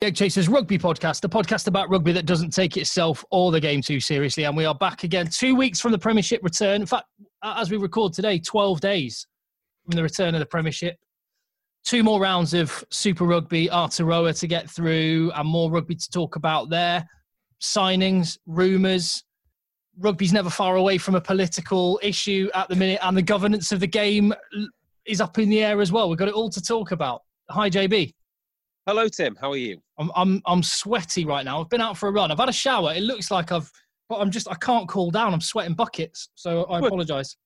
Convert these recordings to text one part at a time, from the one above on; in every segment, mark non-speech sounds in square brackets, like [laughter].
Egg Chasers Rugby Podcast, the podcast about rugby that doesn't take itself or the game too seriously. And we are back again two weeks from the Premiership return. In fact, as we record today, 12 days from the return of the Premiership two more rounds of Super Rugby Aotearoa to get through and more rugby to talk about there. Signings, rumours. Rugby's never far away from a political issue at the minute, and the governance of the game is up in the air as well. We've got it all to talk about. Hi, JB. Hello, Tim. How are you? I'm I'm I'm sweaty right now. I've been out for a run. I've had a shower. It looks like I've, but I'm just I can't cool down. I'm sweating buckets. So I apologise.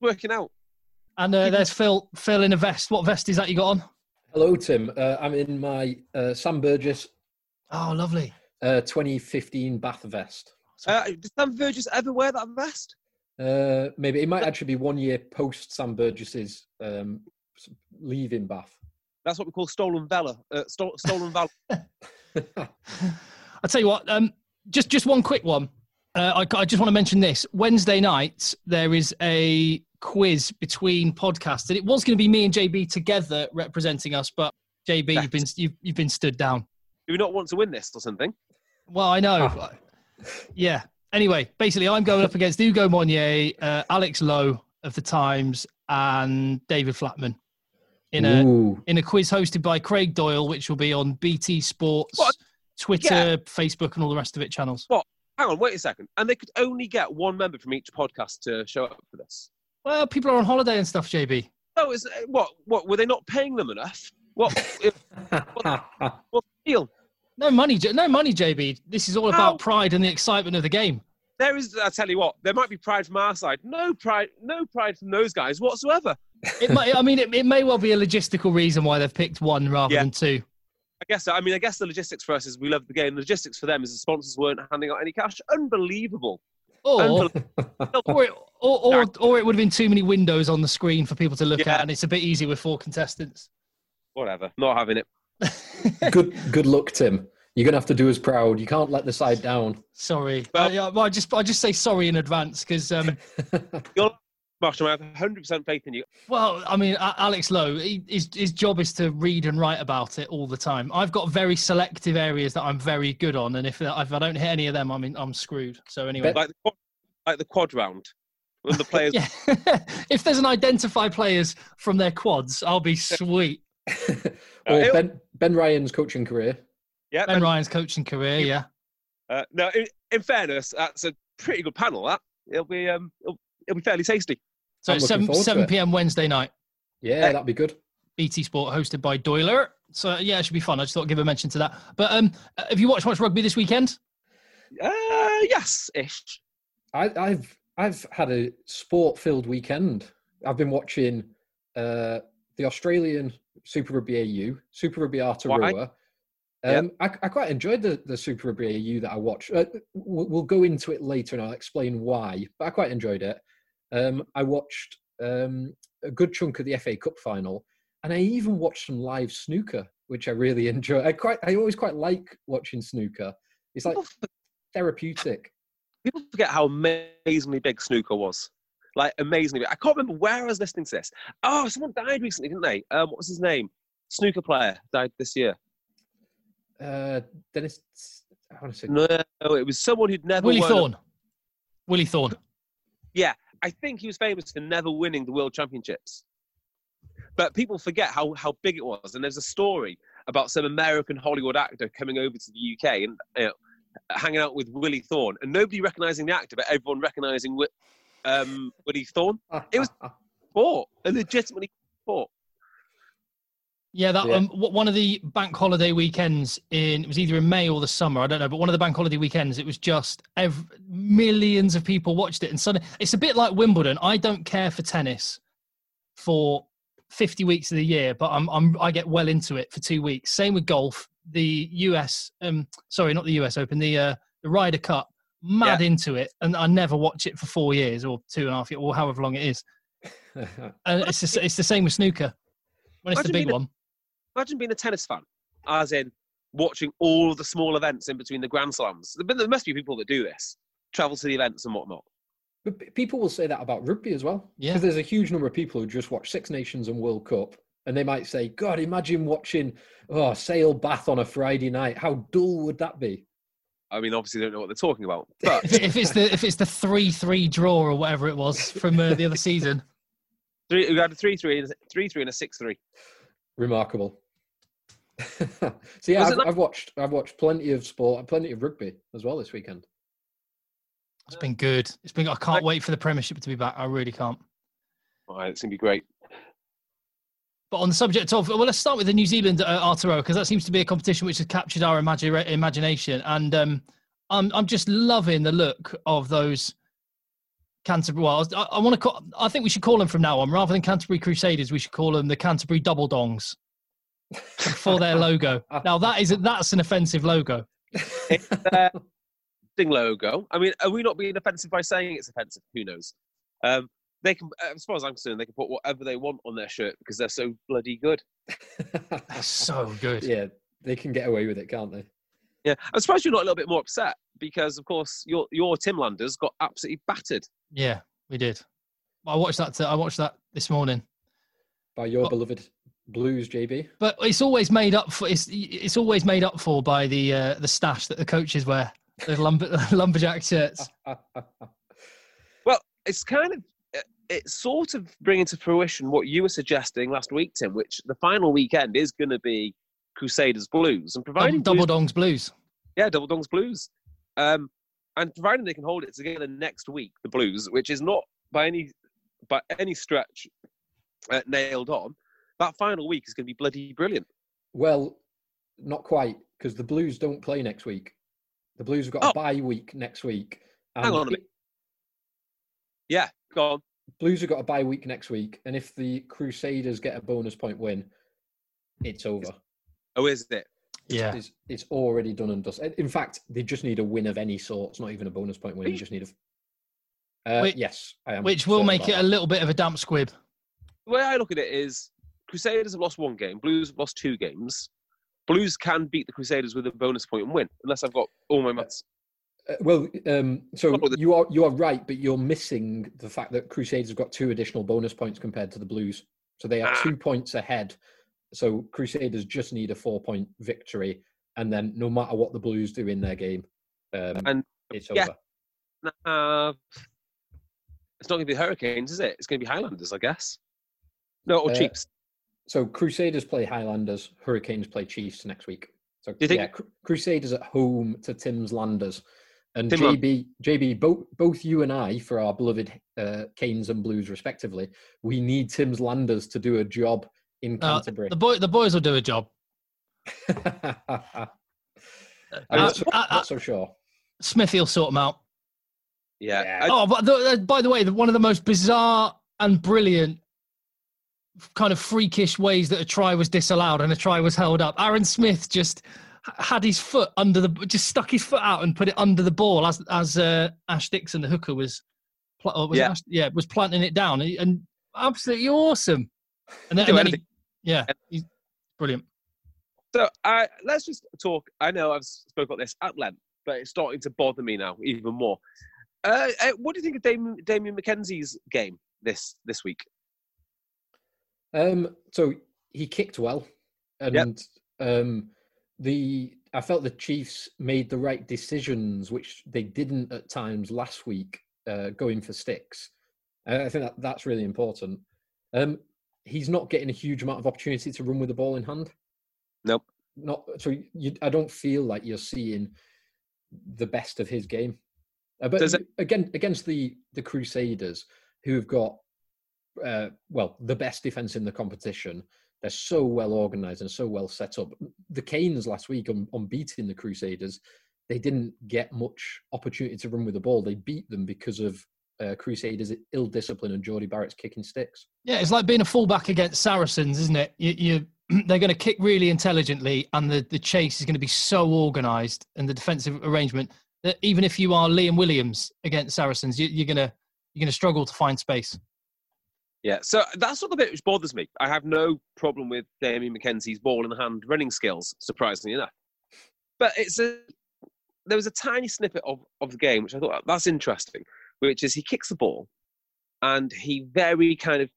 Working out. And uh, there's Phil. Phil in a vest. What vest is that you got on? Hello, Tim. Uh, I'm in my uh, Sam Burgess. Oh, lovely. Uh, 2015 Bath vest. Uh, did Sam Burgess ever wear that vest? Uh, maybe it might actually be one year post Sam Burgess's um, leaving Bath. That's what we call stolen valor. Uh, sto- stolen valor. [laughs] I'll tell you what. Um, just just one quick one. I, I just want to mention this. Wednesday night there is a quiz between podcasts, and it was going to be me and JB together representing us, but JB, you've been you've, you've been stood down. Do we not want to win this or something? Well, I know. Oh. Yeah. Anyway, basically, I'm going up against Hugo Monye, uh, Alex Lowe of the Times, and David Flatman in a Ooh. in a quiz hosted by Craig Doyle, which will be on BT Sports, what? Twitter, yeah. Facebook, and all the rest of it channels. What? Hang on, wait a second. And they could only get one member from each podcast to show up for this. Well, people are on holiday and stuff, JB. Oh, is uh, what? What were they not paying them enough? What? [laughs] if, what, what deal? No money, no money, JB. This is all How? about pride and the excitement of the game. There is. I tell you what, there might be pride from our side. No pride, no pride from those guys whatsoever. It might. I mean, it, it may well be a logistical reason why they've picked one rather yeah. than two. I guess. I mean, I guess the logistics for us is we love the game. The logistics for them is the sponsors weren't handing out any cash. Unbelievable. Or, [laughs] or, or, or, or, it would have been too many windows on the screen for people to look yeah. at, and it's a bit easy with four contestants. Whatever, not having it. [laughs] good, good luck, Tim. You're gonna have to do us proud. You can't let the side down. Sorry, well, I, I just I just say sorry in advance because um, [laughs] Marshall, I have 100% faith in you. Well, I mean, Alex Lowe, he, his, his job is to read and write about it all the time. I've got very selective areas that I'm very good on, and if, if I don't hit any of them, I mean, I'm screwed. So anyway, like the, like the quad round. When the players, [laughs] [laughs] if there's an identify players from their quads, I'll be sweet. [laughs] or Ben Ben Ryan's coaching career. Yeah, Ben, ben Ryan's coaching career. Yeah. Uh, no, in, in, fairness, that's a pretty good panel. That it'll be um, it'll, it'll be fairly tasty. So 7, 7 p.m. Wednesday night. Yeah, that'd be good. BT Sport hosted by Doyler. So yeah, it should be fun. I just thought I'd give a mention to that. But um, have you watched much rugby this weekend? Uh, yes, ish. I, I've I've had a sport-filled weekend. I've been watching uh, the Australian Super Rugby AU, Super Rugby Aotearoa. Um, yep. I, I, quite enjoyed the, the Super Rugby AU that I watched. Uh, we'll, we'll, go into it later and I'll explain why, but I quite enjoyed it. Um, I watched um, a good chunk of the FA Cup final, and I even watched some live snooker, which I really [laughs] enjoy. I quite, I always quite like watching snooker. It's like therapeutic. People forget how amazingly big snooker was. Like amazingly big. I can't remember where I was listening to this. Oh, someone died recently, didn't they? Um, what was his name? Snooker player died this year. Uh, Dennis. I want to say no. It was someone who'd never. Willie Thorne. Willie Thorne. Yeah, I think he was famous for never winning the World Championships. But people forget how, how big it was. And there's a story about some American Hollywood actor coming over to the UK and you know, hanging out with Willie Thorne, and nobody recognising the actor, but everyone recognising Wi- um, Willie Thorne. It was- [laughs] Sport, a legitimately sport. Yeah, that Yeah. Um, one of the bank holiday weekends in it was either in May or the summer, I don't know, but one of the bank holiday weekends, it was just ev- millions of people watched it, and suddenly it's a bit like Wimbledon. I don't care for tennis for fifty weeks of the year, but I'm, I'm I get well into it for two weeks. Same with golf. The US, um, sorry, not the US Open, the uh, the Ryder Cup. Mad into it, and I never watch it for four years or two and a half years or however long it is. [laughs] And it's the, it's the same with snooker when it's the big one. Imagine being a tennis fan, as in watching all of the small events in between the Grand Slams. There there must be people that do this, travel to the events and whatnot. But people will say that about rugby as well. Yeah. Because there's a huge number of people who just watch Six Nations and World Cup, and they might say, "God, imagine watching oh Sale Bath on a Friday night. How dull would that be?" I mean, obviously, they don't know what they're talking about. But [laughs] if, it's the if it's the three three draw or whatever it was from uh, the other season. [laughs] three, we had a three-three, a three-three, and a six-three. Remarkable. [laughs] so yeah, I've, like- I've watched I've watched plenty of sport, plenty of rugby as well this weekend. It's been good. It's been. I can't wait for the Premiership to be back. I really can't. All right, it's gonna be great. But on the subject of well, let's start with the New Zealand uh, Aotearoa because that seems to be a competition which has captured our imagi- imagination, and um, I'm I'm just loving the look of those Canterbury. Well, I, I want to call. I think we should call them from now on rather than Canterbury Crusaders. We should call them the Canterbury Double Dongs for their logo. [laughs] Now that is that's an offensive logo. Thing [laughs] logo. I mean, are we not being offensive by saying it's offensive? Who knows? Um, they can, as far as I'm concerned, they can put whatever they want on their shirt because they're so bloody good. [laughs] They're so good. yeah, they can get away with it, can't they? Yeah, I'm surprised you're not a little bit more upset because, of course, your your Timlanders got absolutely battered. Yeah, we did. I watched that. I watched that this morning. By your Well- beloved Blues, JB. But it's always made up for. It's it's always made up for by the uh, the stash that the coaches wear. The [laughs] lumber, [laughs] lumberjack shirts. [laughs] Well, it's kind of it's sort of bringing to fruition what you were suggesting last week, Tim, which the final weekend is going to be Crusaders Blues, and providing Double, double Blues- dongs blues. yeah, Double Dongs Blues, um, and providing they can hold it together next week, the Blues, which is not by any by any stretch uh, nailed on, that final week is going to be bloody brilliant. Well, not quite, because the Blues don't play next week. The Blues have got Oh. a bye week next week. Hang on a minute. Yeah, go on. Blues have got a bye week next week, and if the Crusaders get a bonus point win, it's over. Oh, is it? Yeah. It's, it's already done and dusted. In fact, they just need a win of any sort. It's not even a bonus point win. You you- just need a. Uh, Which- yes, I am. Which will make about it a little bit of a damp squib. The way I look at it is Crusaders have lost one game, Blues have lost two games. Blues can beat the Crusaders with a bonus point and win, unless I've got all my maths. Uh, well, um, so Not with the- you are you are right, but you're missing the fact that Crusaders have got two additional bonus points compared to the Blues, so they are Ah. two points ahead. So Crusaders just need a four point victory, and then no matter what the Blues do in their game, um, And, it's yeah. over. Uh, it's not going to be Hurricanes, is it? It's going to be Highlanders, I guess. No, or Uh, Chiefs. So Crusaders play Highlanders, Hurricanes play Chiefs next week. So you think- yeah, Cru- Crusaders at home to Tim's Landers, and Tim Land- JB, JB, both both you and I, for our beloved uh, Canes and Blues respectively, we need Tim's Landers to do a job in Uh, Canterbury. The boy, the boys will do a job. [laughs] I'm Uh, not, so, uh, uh, not so sure. Smithy will sort them out. Yeah. yeah. I- Oh, but the, uh, by the way, the, one of the most bizarre and brilliant kind of freakish ways that a try was disallowed and a try was held up. Aaron Smith just had his foot under the, just stuck his foot out and put it under the ball as as uh, Ash Dixon, the hooker, was, pl- was Yeah. Ash- yeah, was planting it down and, and absolutely awesome. And then, and then he, yeah, he's brilliant. So I let's just talk. I know I've spoke about this at length, but it's starting to bother me now even more. Uh, uh, what do you think of Damian, Damian McKenzie's game this this week? Um, so he kicked well, and um, the I felt the Chiefs made the right decisions, which they didn't at times last week, uh, going for sticks. I think that that's really important. Um, he's not getting a huge amount of opportunity to run with the ball in hand. Nope. Not so. You, I don't feel like you're seeing the best of his game. Uh, but it, again, against the the Crusaders, who've got uh, well the best defense in the competition, they're so well organized and so well set up. The Canes last week on, on beating the Crusaders, they didn't get much opportunity to run with the ball. They beat them because of uh, Crusaders' ill discipline and Jordie Barrett's kicking sticks. Yeah, it's like being a fullback against Saracens, isn't it? You, you [clears throat] they're going to kick really intelligently, and the, the chase is going to be so organised, and the defensive arrangement that even if you are Liam Williams against Saracens, you, you're going to you're going to struggle to find space. Yeah, so that's not the bit which bothers me. I have no problem with Damian McKenzie's ball in hand running skills, surprisingly enough. But it's a there was a tiny snippet of, of the game which I thought that's interesting, which is he kicks the ball and he very kind of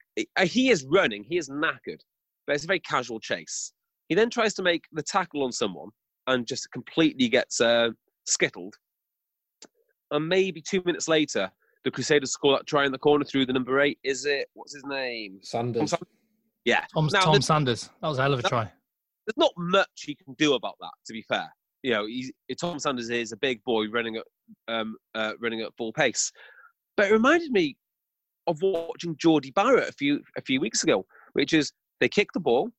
he is running, he is knackered, but it's a very casual chase. He then tries to make the tackle on someone and just completely gets uh, skittled. And maybe two minutes later, the Crusaders score that try in the corner through the number eight. Is it what's his name? Sanders. Tom, yeah, Tom, now, Tom Sanders. That was a hell of a try. There's not much he can do about that, to be fair. You know, Tom Sanders is a big boy running at um, uh, running at full pace, but it reminded me of watching Jordie Barrett a few a few weeks ago, which is they kick the ball,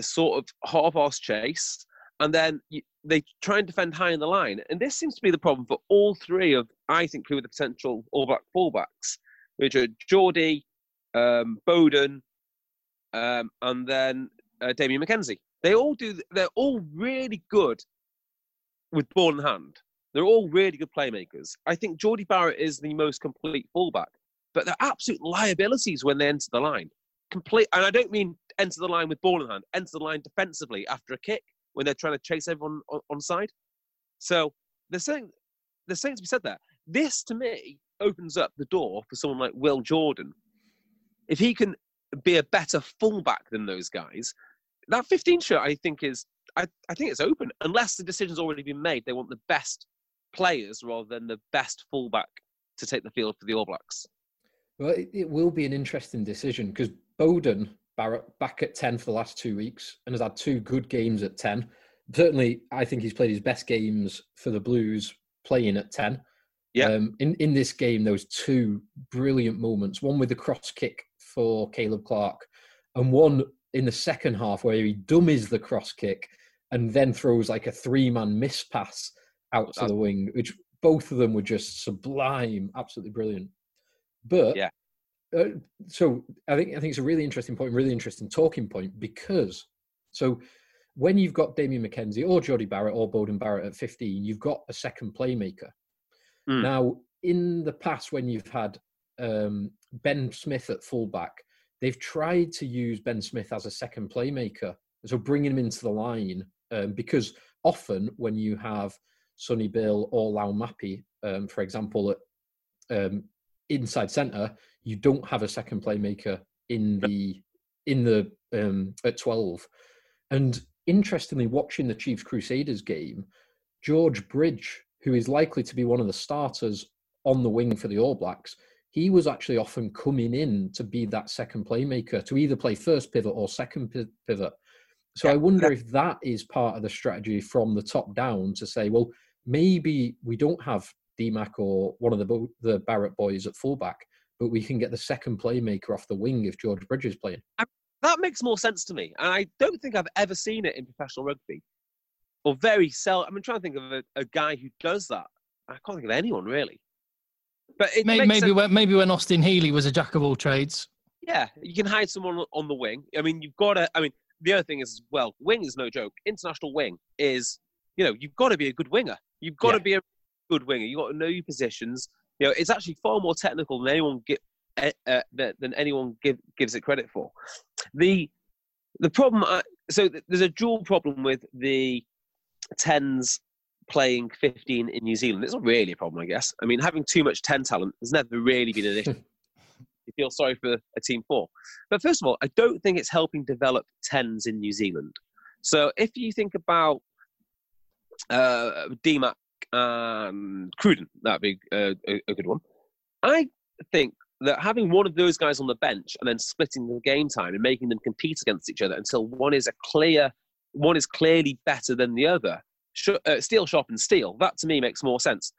a sort of half-ass chase, and then you, they try and defend high in the line. And this seems to be the problem for all three of, I think, who are the potential All Black fullbacks, which are Jordie, um, Beauden, um, and then uh, Damian McKenzie. They all do. They're all really good with ball in hand. They're all really good playmakers. I think Jordie Barrett is the most complete fullback, but they're absolute liabilities when they enter the line. Complete, and I don't mean enter the line with ball in hand. Enter the line defensively after a kick when they're trying to chase everyone on, on side. So there's something there's something to be said there. This to me opens up the door for someone like Will Jordan. If he can be a better fullback than those guys, that 15 shirt I think is I, I think it's open unless the decision's already been made. They want the best players rather than the best fullback to take the field for the All Blacks. Well, it, it will be an interesting decision because Beauden Barrett back at 10 for the last two weeks and has had two good games at 10. Certainly, I think he's played his best games for the Blues playing at 10. Yeah. Um, in, in this game, there was two brilliant moments. One with the cross kick for Caleb Clarke and one in the second half where he dummies the cross kick and then throws like a three man miss pass out to the wing, which both of them were just sublime, absolutely brilliant. But yeah. Uh, so I think I think it's a really interesting point, really interesting talking point because so when you've got Damian McKenzie or Jordie Barrett or Beauden Barrett at 15, you've got a second playmaker. Mm. Now, in the past, when you've had um, Ben Smith at fullback, they've tried to use Ben Smith as a second playmaker, so bringing him into the line um, because often when you have Sonny Bill or Laumape, um, for example, at um, inside centre, you don't have a second playmaker in the in the um, at twelve. And interestingly, watching the Chiefs Crusaders game, George Bridge, who is likely to be one of the starters on the wing for the All Blacks, he was actually often coming in to be that second playmaker to either play first pivot or second pivot. So I wonder if that is part of the strategy from the top down to say, well, maybe we don't have DMAC or one of the the Barrett boys at fullback, but we can get the second playmaker off the wing if George Bridges is playing. that makes more sense to me, and I don't think I've ever seen it in professional rugby, or very seldom. I'm trying to think of a, a guy who does that. I can't think of anyone really. But maybe maybe when, maybe when Austin Healey was a jack of all trades. Yeah, you can hide someone on the wing. I mean, you've got to. I mean, the other thing is, well, wing is no joke. International wing is, you know, you've got to be a good winger. You've got yeah. to be a good winger. You've got to know your positions. You know, it's actually far more technical than anyone get, uh, uh, than anyone give, gives it credit for. The the problem, uh, so there's a dual problem with the tens playing 15 in New Zealand. It's not really a problem, I guess. I mean, having too much 10 talent has never really been an issue. [laughs] you feel sorry for a team four. But first of all, I don't think it's helping develop tens in New Zealand. So if you think about uh, and Cruden, that'd be a, a, a good one. I think that having one of those guys on the bench and then splitting the game time and making them compete against each other until one is a clear, one is clearly better than the other sh- uh, Steele, Shop, and Steele. That to me makes more sense.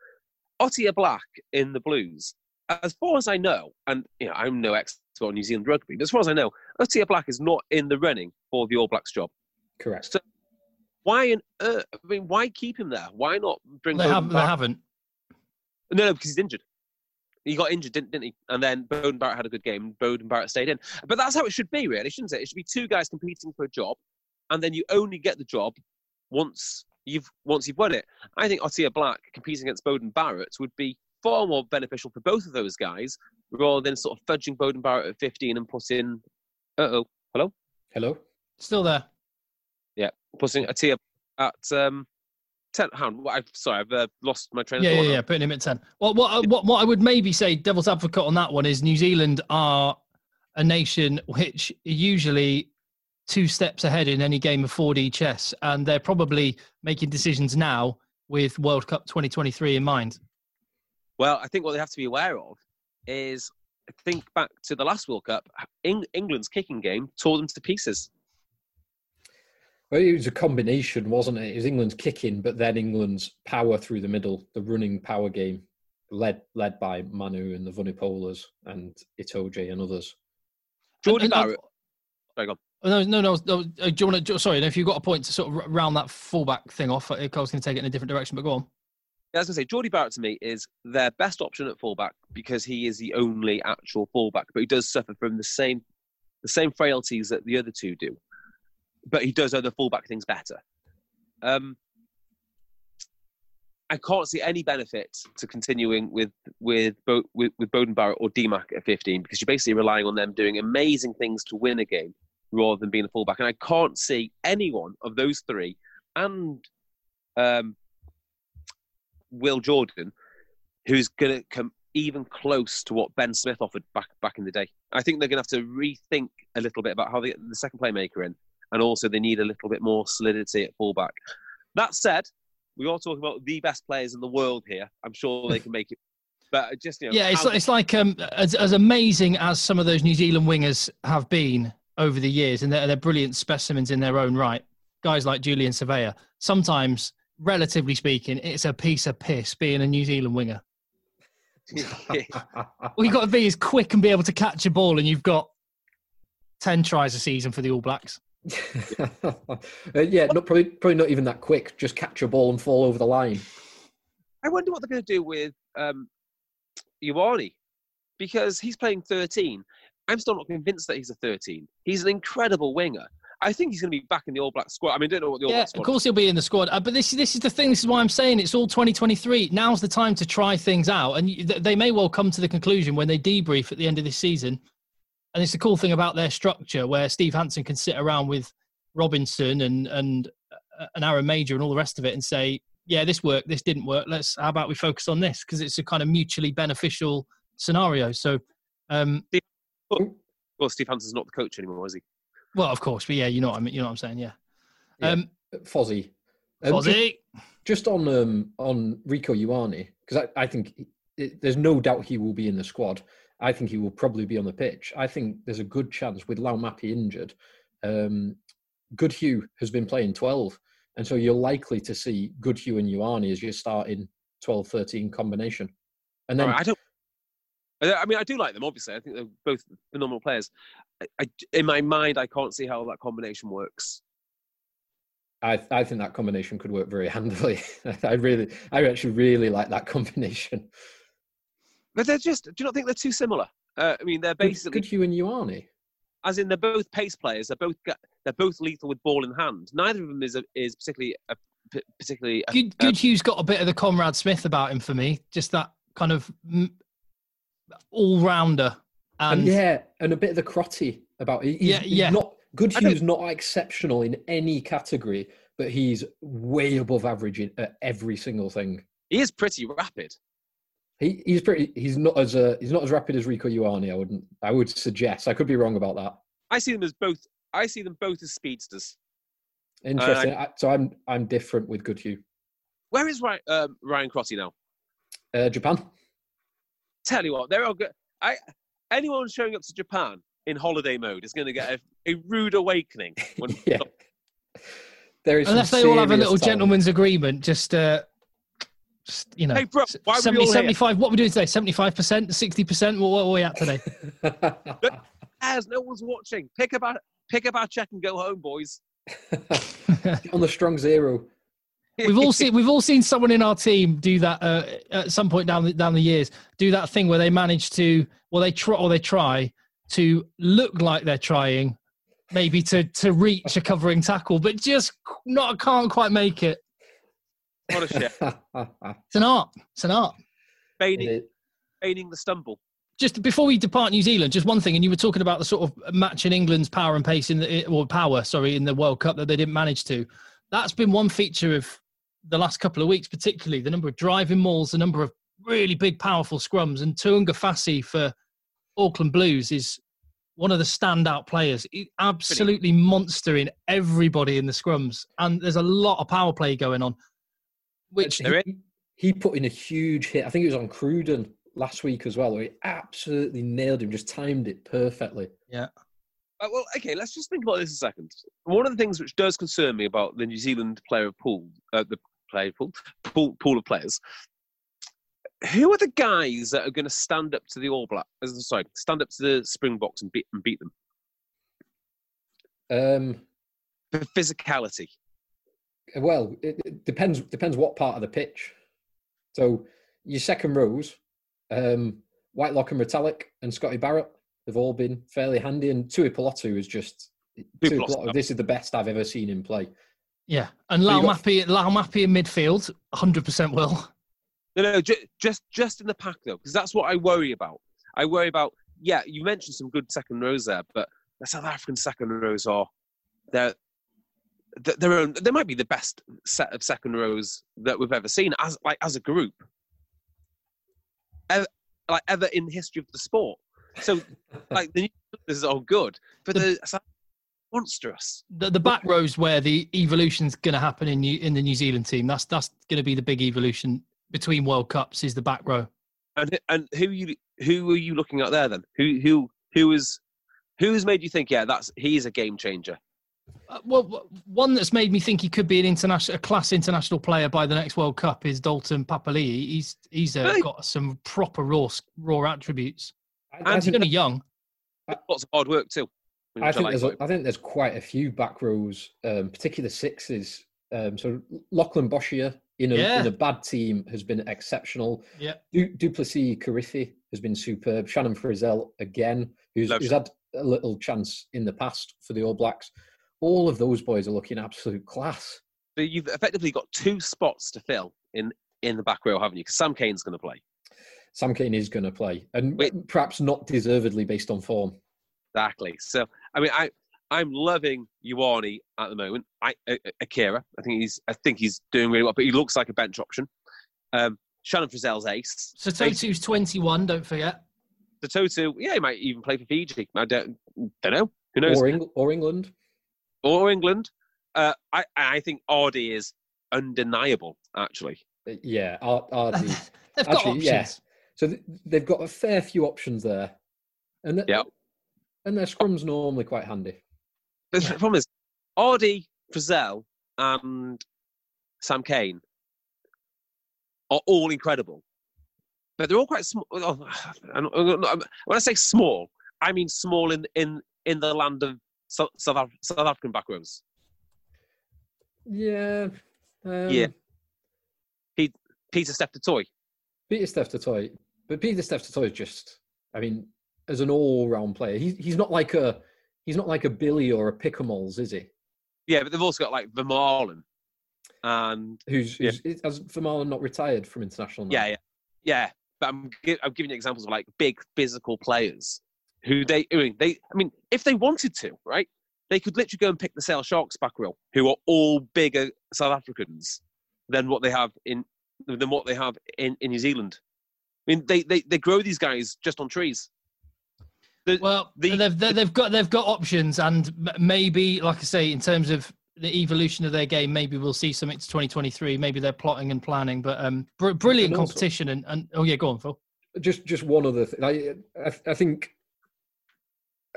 Otere Black in the Blues, as far as I know, and you know, I'm no expert on New Zealand rugby, but as far as I know, Otere Black is not in the running for the All Blacks job. Correct. So why on earth? I mean, why keep him there? Why not bring? They Beauden haven't. They haven't. No, no, because he's injured. He got injured, didn't, didn't he? And then Beauden Barrett had a good game. Beauden Barrett stayed in. But that's how it should be, really, shouldn't it? It should be two guys competing for a job, and then you only get the job once you've once you've won it. I think Otere Black competing against Beauden Barrett would be far more beneficial for both of those guys, rather than sort of fudging Beauden Barrett at 15 and putting, uh oh, hello, Hello. Still there. Putting a Otere at um, 10. Hang on, I'm sorry, I've uh, lost my train of Yeah, thought. yeah, now. yeah. Putting him at ten. Well, what I- what what I would maybe say, devil's advocate on that one is New Zealand are a nation which usually two steps ahead in any game of 4D chess, and they're probably making decisions now with World Cup 2023 in mind. Well, I think what they have to be aware of is think back to the last World Cup. Eng- England's kicking game tore them to pieces. Well, it was a combination, wasn't it? It was England's kicking, but then England's power through the middle, the running power game, led led by Manu and the Vunipolas and Itoje and others. Jordan And- and- Barrett. Sorry, go on. Oh, No, no, no. no uh, do you want to? Sorry, if you've got a point to sort of round that fullback thing off, I was going to take it in a different direction. But go on. Yeah, I was going to say, Jordie Barrett to me is their best option at fullback because he is the only actual fullback, but he does suffer from the same the same frailties that the other two do. But he does other fullback things better. Um, I can't see any benefit to continuing with with Bo, with, with Beauden Barrett or DMAC at 15 because you're basically relying on them doing amazing things to win a game rather than being a fullback. And I can't see anyone of those three and um, Will Jordan who's going to come even close to what Ben Smith offered back back in the day. I think they're going to have to rethink a little bit about how they the second playmaker in, and also they need a little bit more solidity at fullback. That said, we are talking about the best players in the world here. I'm sure they can make it, but just you know, Yeah, it's like, it's like um, as, as amazing as some of those New Zealand wingers have been over the years, and they're, they're brilliant specimens in their own right. Guys like Julian Savea. Sometimes, relatively speaking, it's a piece of piss being a New Zealand winger. [laughs] All you've got to be is quick and be able to catch a ball, and you've got 10 tries a season for the All Blacks. [laughs] Uh, yeah, not probably probably not even that quick. Just catch a ball and fall over the line. I wonder what they're going to do with um, Ioane because he's playing 13. I'm still not convinced that he's a 13. He's an incredible winger. I think he's going to be back in the All Black squad. I mean, I don't know what the All Yeah, Black of squad. course he'll be in the squad. Uh, but this this is the thing. This is why I'm saying it's all 2023. Now's the time to try things out, and they may well come to the conclusion when they debrief at the end of this season. And it's the cool thing about their structure, where Steve Hansen can sit around with Robinson and and uh, and Aaron Mauger and all the rest of it, and say, "Yeah, this worked. This didn't work. Let's. How about we focus on this? Because it's a kind of mutually beneficial scenario." So, um, Well, Steve Hansen's not the coach anymore, is he? well, of course, but yeah, you know what I mean. You know what I'm saying? Yeah. Yeah. Um, Fozzie. Um, just- just on um, on Rieko Ioane, because I, I think he- it, there's no doubt he will be in the squad. I think he will probably be on the pitch. I think there's a good chance with Lau Laumape injured. Um, Goodhue has been playing 12, and so you're likely to see Goodhue and Ioane as your starting 12-13 combination. And then right, I don't. I I mean, I do like them. Obviously, I think they're both phenomenal players. I, I, in my mind, I can't see how that combination works. I, I think that combination could work very [laughs] handily. I really, I actually really like that combination. But they're just. Do you not think they're too similar? Uh, I mean, they're basically, Goodhue and Ioane. as in, they're both pace players. They're both. They're both lethal with ball in hand. Neither of them is a, is particularly a, p- particularly. A, Good, Good Hugh's got a bit of the Conrad Smith about him for me. Just that kind of all rounder. And, And, yeah, and a bit of the Crotty about it. He's, Yeah, he's yeah. Not I don't- Goodhue's not exceptional in any category, but he's way above average in, at every single thing. he is pretty rapid. He, he's pretty. He's not as uh, he's not as rapid as Rieko Ioane. I wouldn't. I would suggest. I could be wrong about that. I see them as both. I see them both as speedsters. Interesting. I, so I'm I'm different with Goodhue. Where is Ryan, um, Ryan Crotty now? Uh, Japan. Tell you what, they're all good. I anyone showing up to Japan in holiday mode is going to get a, a rude awakening. [laughs] When, yeah. there is Unless they all have a little talent. gentleman's agreement, just, uh, just you know, Hey, bro, why 70, 75. What are we doing today? 75%, 60%? What, what are we at today? [laughs] As no one's watching, pick up our pick up our check and go home, boys. [laughs] on the strong zero. we've all seen [laughs] we've all seen someone in our team do that uh, at some point down the, down the years do that thing where they manage to well they try or they try to look like they're trying maybe to to reach a covering tackle but just not can't quite make it What a shit. it's an art it's an art feigning, feigning the stumble. just before we depart New Zealand, just one thing, and you were talking about the sort of match in England's power and pace in the eh, or power, sorry, in the World Cup that they didn't manage to. That's been one feature of the last couple of weeks, particularly the number of driving mauls, the number of really big, powerful scrums, and Tuungafasi for Auckland Blues is one of the standout players. He- absolutely monster in everybody in the scrums, and there's a lot of power play going on. Which he, he put in a huge hit. I think it was on Cruden last week as well, where he absolutely nailed him, just timed it perfectly. Uh, well, okay, let's just think about this a second. One of the things which does concern me about the New Zealand player pool, uh, the player pool, pool, pool of players, who are the guys that are going to stand up to the All Black? Sorry, stand up to the Springboks and beat and beat them Um, for physicality? Well, it, it depends depends what part of the pitch. So your second rows, um, Whitelock and Retallick and Scotty Barrett have all been fairly handy, and Tui Pelotu is just Tui Tuipulotu. Pelotu, This is the best I've ever seen him play. yeah, and So you got- Laumape, Laumape in midfield, 100% will. No, no, ju- just just in the pack though, because that's what I worry about. I worry about. Yeah, you mentioned some good second rows there, but the South African second rows are they're th- they're own, they might be the best set of second rows that we've ever seen as like as a group, ever, like ever in the history of the sport. So [laughs] like the this is all good, but the South monstrous. the, the back rows where the evolution's going to happen in New, in the New Zealand team. That's that's going to be the big evolution between World Cups. Is the back row? And and who you who are you looking at there then? Who who who is who has made you think yeah that's he's a game changer? Uh, well, one that's made me think he could be an international, a class international player by the next World Cup is Dalton Papali'i. He's he's uh, Really? got some proper raw raw attributes. I, And He's only young. Lots of hard work too. I think like. there's a, I think there's quite a few back rows, um, particularly sixes. Um, so Lachlan Boshier in a, Yeah. in a bad team has been exceptional. Yeah, Du- Du'Plessis Kirifi has been superb. Shannon Frizzell again, who's, who's had a little chance in the past for the All Blacks. All of those boys are looking absolute class. So you've effectively got two spots to fill in in the back row, haven't you? Because Sam Cane's going to play. Sam Cane is going to play, and Wait. perhaps not deservedly based on form. Exactly. So I mean, I I'm loving Ioane at the moment. I uh, Akira. I think he's I think he's doing really well, but he looks like a bench option. Um, Shannon Frizzell's ace. so Totu's 21. Don't forget. The Totu, yeah, he might even play for Fiji. I don't, don't know. Who knows? Or, Eng- or England. Or England. Uh, I I think Ardie is undeniable. Actually, Yeah, Ar- Ardie. [laughs] They've got Actually, options. yeah. so th- they've got a fair few options there, and th- Yeah. and their scrum's normally quite handy. the Yeah. problem is Ardie, Frizzell, and Sam Cane are all incredible, but they're all quite small. [sighs] When I say small, I mean small in in in the land of South, South, South African back rows. Yeah. Um, Yeah. Pieter-Steph du Toit. Peter Steph Toy, but Peter Steph Toy is just, I mean, as an all-round player, he's he's not like a he's not like a Billy or a Picamoles, is he? Yeah, but they've also got like Vermeulen and Who's, Yeah. who's has Vermeulen not retired from international? Now? yeah, yeah, yeah. But I'm I'm giving you examples of like big physical players who they I mean they I mean if they wanted to right they could literally go and pick the Sale Sharks back row who are all bigger South Africans than what they have in than what they have in, in New Zealand. I mean they, they they grow these guys just on trees. The- Well, the- they've they- they've got they've got options, and maybe, like I say, in terms of the evolution of their game, maybe we'll see something to 2023. Maybe they're plotting and planning, but um, br- brilliant And also- competition. And, and oh yeah, go on, Phil. just just one other thing. I, I I think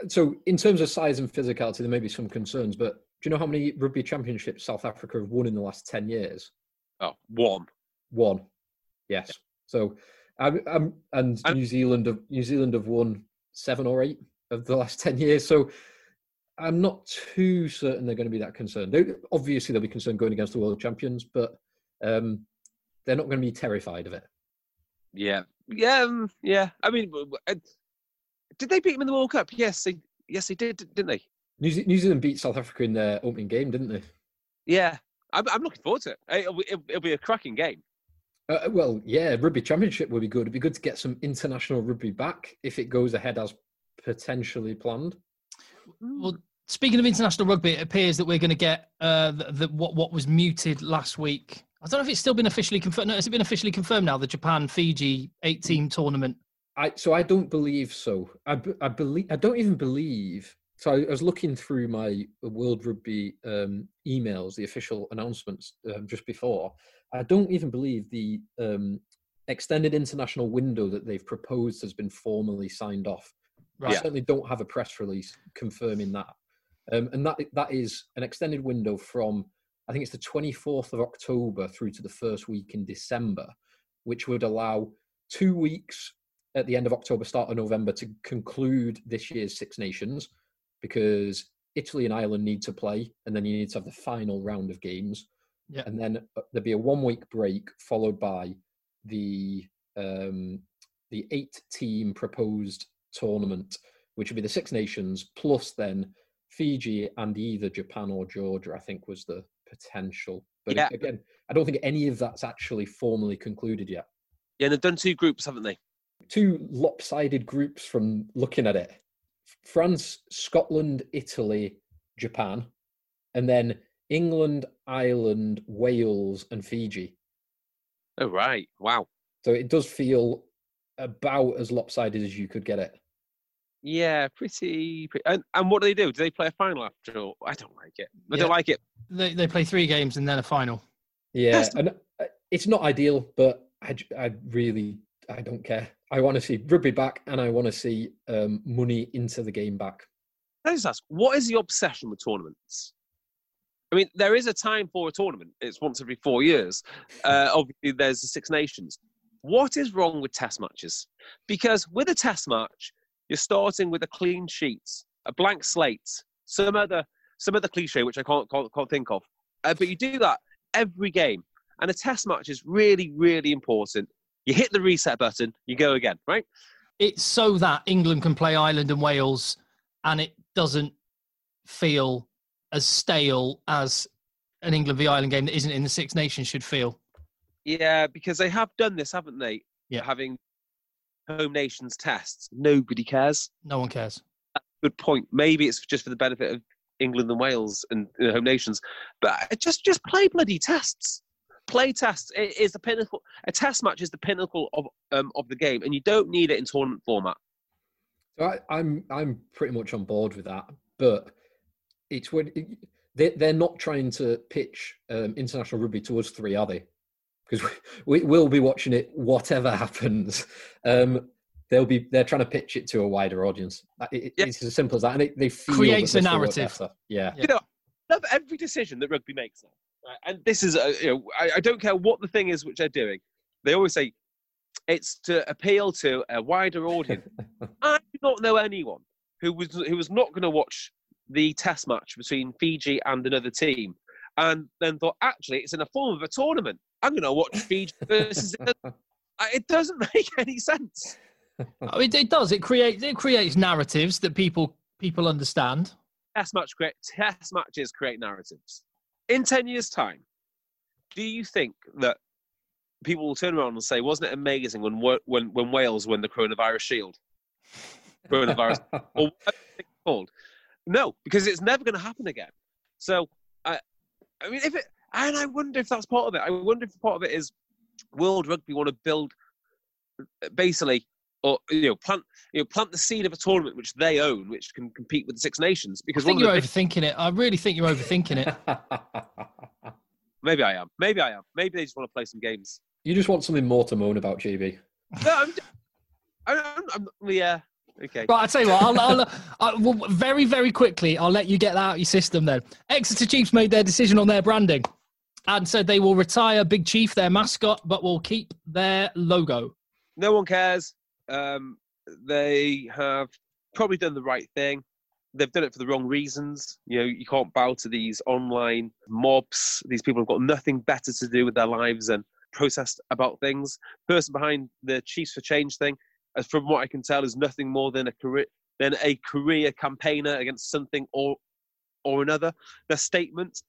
so. In terms of size and physicality, there may be some concerns, but do you know how many rugby championships South Africa have won in the last ten years? Oh, one. One. Yes. So, I'm, I'm and And- New Zealand have New Zealand have won seven or eight of the last [laughs] ten years. So, I'm not too certain they're going to be that concerned. They, obviously, they'll be concerned going against the world champions, but um, they're not going to be terrified of it. Yeah, yeah, um, yeah. I mean, did they beat them in the World Cup? Yes, they, yes, they did, didn't they? New, New Zealand beat South Africa in their opening game, didn't they? Yeah, I'm, I'm looking forward to it. It'll, be- it'll, it'll be a cracking game. Uh, well, yeah, rugby championship would be good. It'd be good to get some international rugby back if it goes ahead as potentially planned. Well, speaking of international rugby, it appears that we're going to get uh, the, the, what what was muted last week. I don't know if it's still been officially confirmed. No, has it been officially confirmed now? The Japan Fiji eight team tournament. I so I don't believe so. I, I believe I don't even believe. So I was looking through my World Rugby um, emails, the official announcements um, just before. I don't even believe the um, extended international window that they've proposed has been formally signed off. I certainly don't have a press release confirming that. Um, and that that is an extended window from I think it's the 24th of October through to the first week in December, which would allow two weeks at the end of October, start of November to conclude this year's Six Nations, because Italy and Ireland need to play, and then you need to have the final round of games, Yeah. and then uh, there'd be a one week break followed by the um, the eight team proposed tournament, which would be the Six Nations plus then Fiji and either Japan or Georgia. I think was the potential, but Yeah. again, I don't think any of that's actually formally concluded yet. Yeah, and they've done two groups, haven't they? Two lopsided groups from looking at it: France, Scotland, Italy, Japan, and then England, Ireland, Wales, and Fiji. Oh, right. Wow. So it does feel about as lopsided as you could get it. Yeah, pretty. pretty and, and what do they do? Do they play a final after all? I don't like it. I Yeah. don't like it. They they play three games and then a final. Yeah, Yes. and uh, it's not ideal, but I, j- I really I don't care. I want to see rugby back, and I want to see um, money into the game back. Can I just ask, what is the obsession with tournaments? I mean, there is a time for a tournament. It's once every four years. Uh, obviously, there's the Six Nations. What is wrong with test matches? Because with a test match, you're starting with a clean sheet, a blank slate, some other some other cliche which I can't can't, can't think of. Uh, but you do that every game, and a test match is really really important. You hit the reset button, you go again, right? It's so that England can play Ireland and Wales, and it doesn't feel as stale as an England v Ireland game that isn't in the Six Nations should feel. Yeah, because they have done this, haven't they? Yeah. Having home nations tests. Nobody cares. No one cares. Good point. Maybe it's just for the benefit of England and Wales and uh, home nations, but just just play bloody tests. Play tests is the pinnacle. A test match is the pinnacle of um, of the game, and you don't need it in tournament format. So I, I'm I'm pretty much on board with that, but it's when they they're not trying to pitch um, international rugby to us three, are they? Because we, we will be watching it whatever [laughs] happens. Um, they'll be they're trying to pitch it to a wider audience. That- it- Yeah. It's as simple as that, and it, they feel Creates a this will work narrative. Yeah. Yeah. You know, I love every decision that rugby makes now. Right? And this is, uh, you know, I, I don't care what the thing is which they're doing. They always say it's to appeal to a wider audience. [laughs] I do not know anyone who was who was not going to watch the test match between Fiji and another team, and then thought actually it's in the form of a tournament. I'm going to watch Fiji versus. [laughs] It doesn't [laughs] make any sense. I mean, it does. It creates it creates narratives that people people understand. Test match create [laughs] test matches create narratives. In ten years' time, do you think that people will turn around and say, "Wasn't it amazing when when when Wales won the coronavirus shield?" Coronavirus [laughs] or called. No, because it's never going to happen again. So, I, I mean, if it, and I wonder if that's part of it. I wonder if part of it is World Rugby want to build, basically, or you know, plant, you know, plant the seed of a tournament which they own, which can compete with the Six Nations. Because I Because think you're of the big, overthinking it. I really think you're overthinking it. [laughs] maybe I am, maybe I am, maybe they just want to play some games. you just want something more to moan about, JB. No, I'm, I'm, I'm, I'm yeah, Okay. Right, I'll tell you what. I'll, I'll, [laughs] i well, very, very quickly, I'll let you get that out of your system. Then Exeter Chiefs made their decision on their branding, and said they will retire Big Chief, their mascot, but will keep their logo. No one cares. Um, they have probably done the right thing. They've done it for the wrong reasons. You know, you can't bow to these online mobs. These people have got nothing better to do with their lives than protest about things. person behind the Chiefs for Change thing, as from what I can tell, is nothing more than a career than a career campaigner against something or or another. Their statement,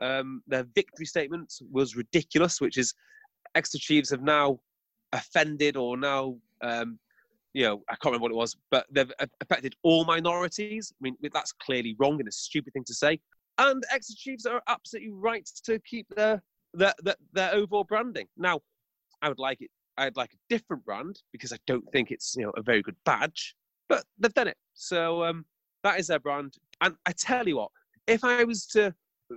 um, their victory statement, was ridiculous, which is Exeter Chiefs have now offended or now um, you know, I can't remember what it was, but they've affected all minorities. I mean, that's clearly wrong and a stupid thing to say. And Exeter Chiefs are absolutely right to keep their their, their, their overall branding. Now, I would like it. I'd like a different brand because I don't think it's you know a very good badge, but they've done it. So um, that is their brand. And I tell you what, if I was to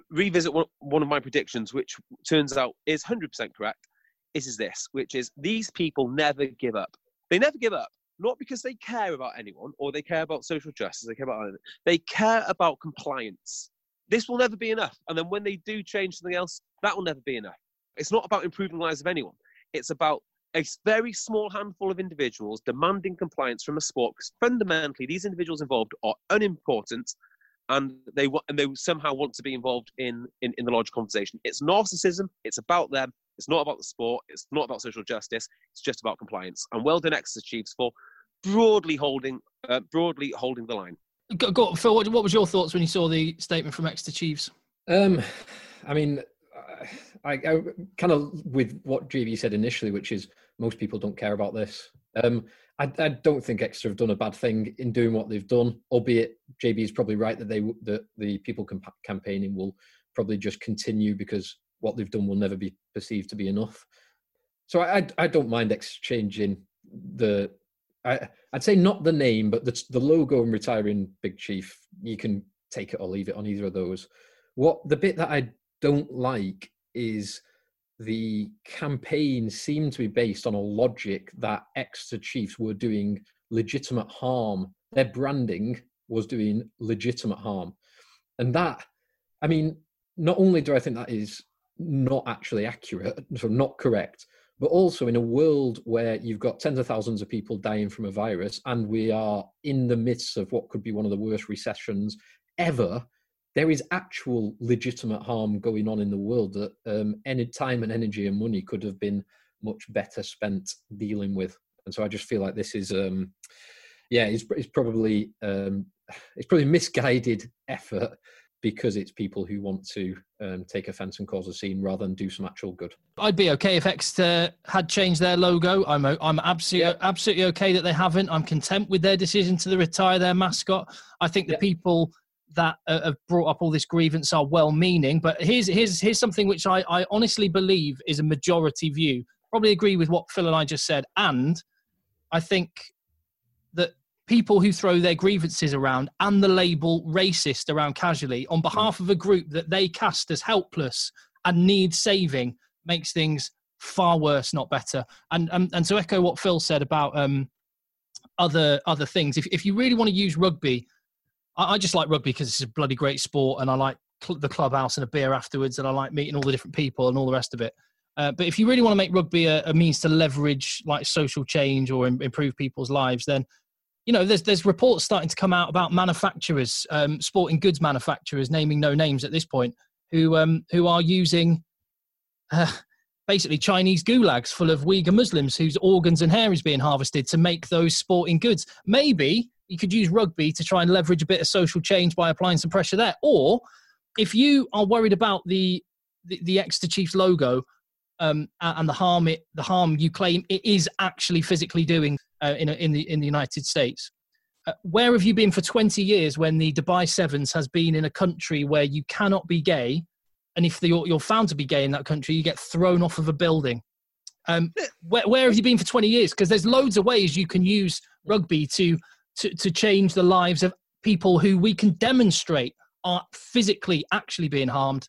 revisit one, one of my predictions, which turns out is 100% correct, it is this, which is these people never give up. They never give up not because they care about anyone or they care about social justice, they care about anything. They care about compliance. This will never be enough. And then when they do change something else, that will never be enough. It's not about improving the lives of anyone. It's about a very small handful of individuals demanding compliance from a sport because fundamentally these individuals involved are unimportant and they and they somehow want to be involved in, in, in the larger conversation. It's narcissism. It's about them. It's not about the sport. It's not about social justice. It's just about compliance. And well done, Exeter Chiefs, for broadly holding uh, broadly holding the line. Go, go, Phil, what, what was your thoughts when you saw the statement from Exeter Chiefs? Um, I mean, I, I, kind of with what JB said initially, which is most people don't care about this. Um, I, I, don't think Exeter have done a bad thing in doing what they've done, albeit JB is probably right that they that the people comp- campaigning will probably just continue because what they've done will never be perceived to be enough. So I, I don't mind exchanging the, I, I'd say not the name, but the, the logo and retiring Big Chief. You can take it or leave it on either of those. What the bit that I don't like is the campaign seemed to be based on a logic that Exeter Chiefs were doing legitimate harm. Their branding was doing legitimate harm. And that, I mean, not only do I think that is not actually accurate, so not correct. But also in a world where you've got tens of thousands of people dying from a virus, and we are in the midst of what could be one of the worst recessions ever, there is actual legitimate harm going on in the world that um, any time and energy and money could have been much better spent dealing with. And so I just feel like this is, um, yeah, it's, it's probably um, [sighs] it's probably misguided effort because it's people who want to um, take offence and cause a scene rather than do some actual good. I'd be okay if Exeter had changed their logo. I'm I'm absolutely yeah. absolutely okay that they haven't. I'm content with their decision to retire their mascot. I think the yeah. people that uh, have brought up all this grievance are well-meaning, but here's here's here's something which I, I honestly believe is a majority view. Probably agree with what Phil and I just said, and I think that people who throw their grievances around and the label racist around casually on behalf of a group that they cast as helpless and need saving makes things far worse, not better. And and, and to echo what Phil said about um, other other things, if if you really want to use rugby, I, I just like rugby because it's a bloody great sport, and I like cl- the clubhouse and a beer afterwards, and I like meeting all the different people and all the rest of it. Uh, but if you really want to make rugby a, a, means to leverage like social change or Im- improve people's lives, then you know, there's there's reports starting to come out about manufacturers, um, sporting goods manufacturers, naming no names at this point, who um, who are using uh, basically Chinese gulags full of Uyghur Muslims whose organs and hair is being harvested to make those sporting goods. Maybe you could use rugby to try and leverage a bit of social change by applying some pressure there. Or if you are worried about the the, the Exeter Chiefs logo um, and the harm it the harm you claim it is actually physically doing uh, in, in the in the United States. Uh, where have you been for 20 years when the Dubai Sevens has been in a country where you cannot be gay, and if the, you're, you're found to be gay in that country, you get thrown off of a building? Um, where, where have you been for 20 years? Because there's loads of ways you can use rugby to, to to change the lives of people who we can demonstrate are physically actually being harmed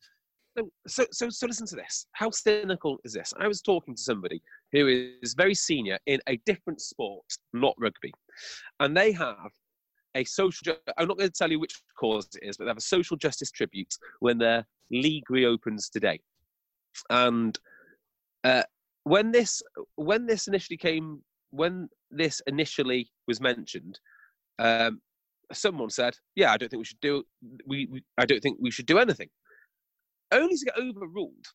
so, so, so, listen to this. How cynical is this? I was talking to somebody who is very senior in a different sport, not rugby. And they have a social, I'm not going to tell you which cause it is, but they have a social justice tribute when their league reopens today. And uh, when this when this initially came, when this initially was mentioned, um, someone said, "Yeah, I don't think we should do. We, we I don't think we should do anything." Only to get overruled,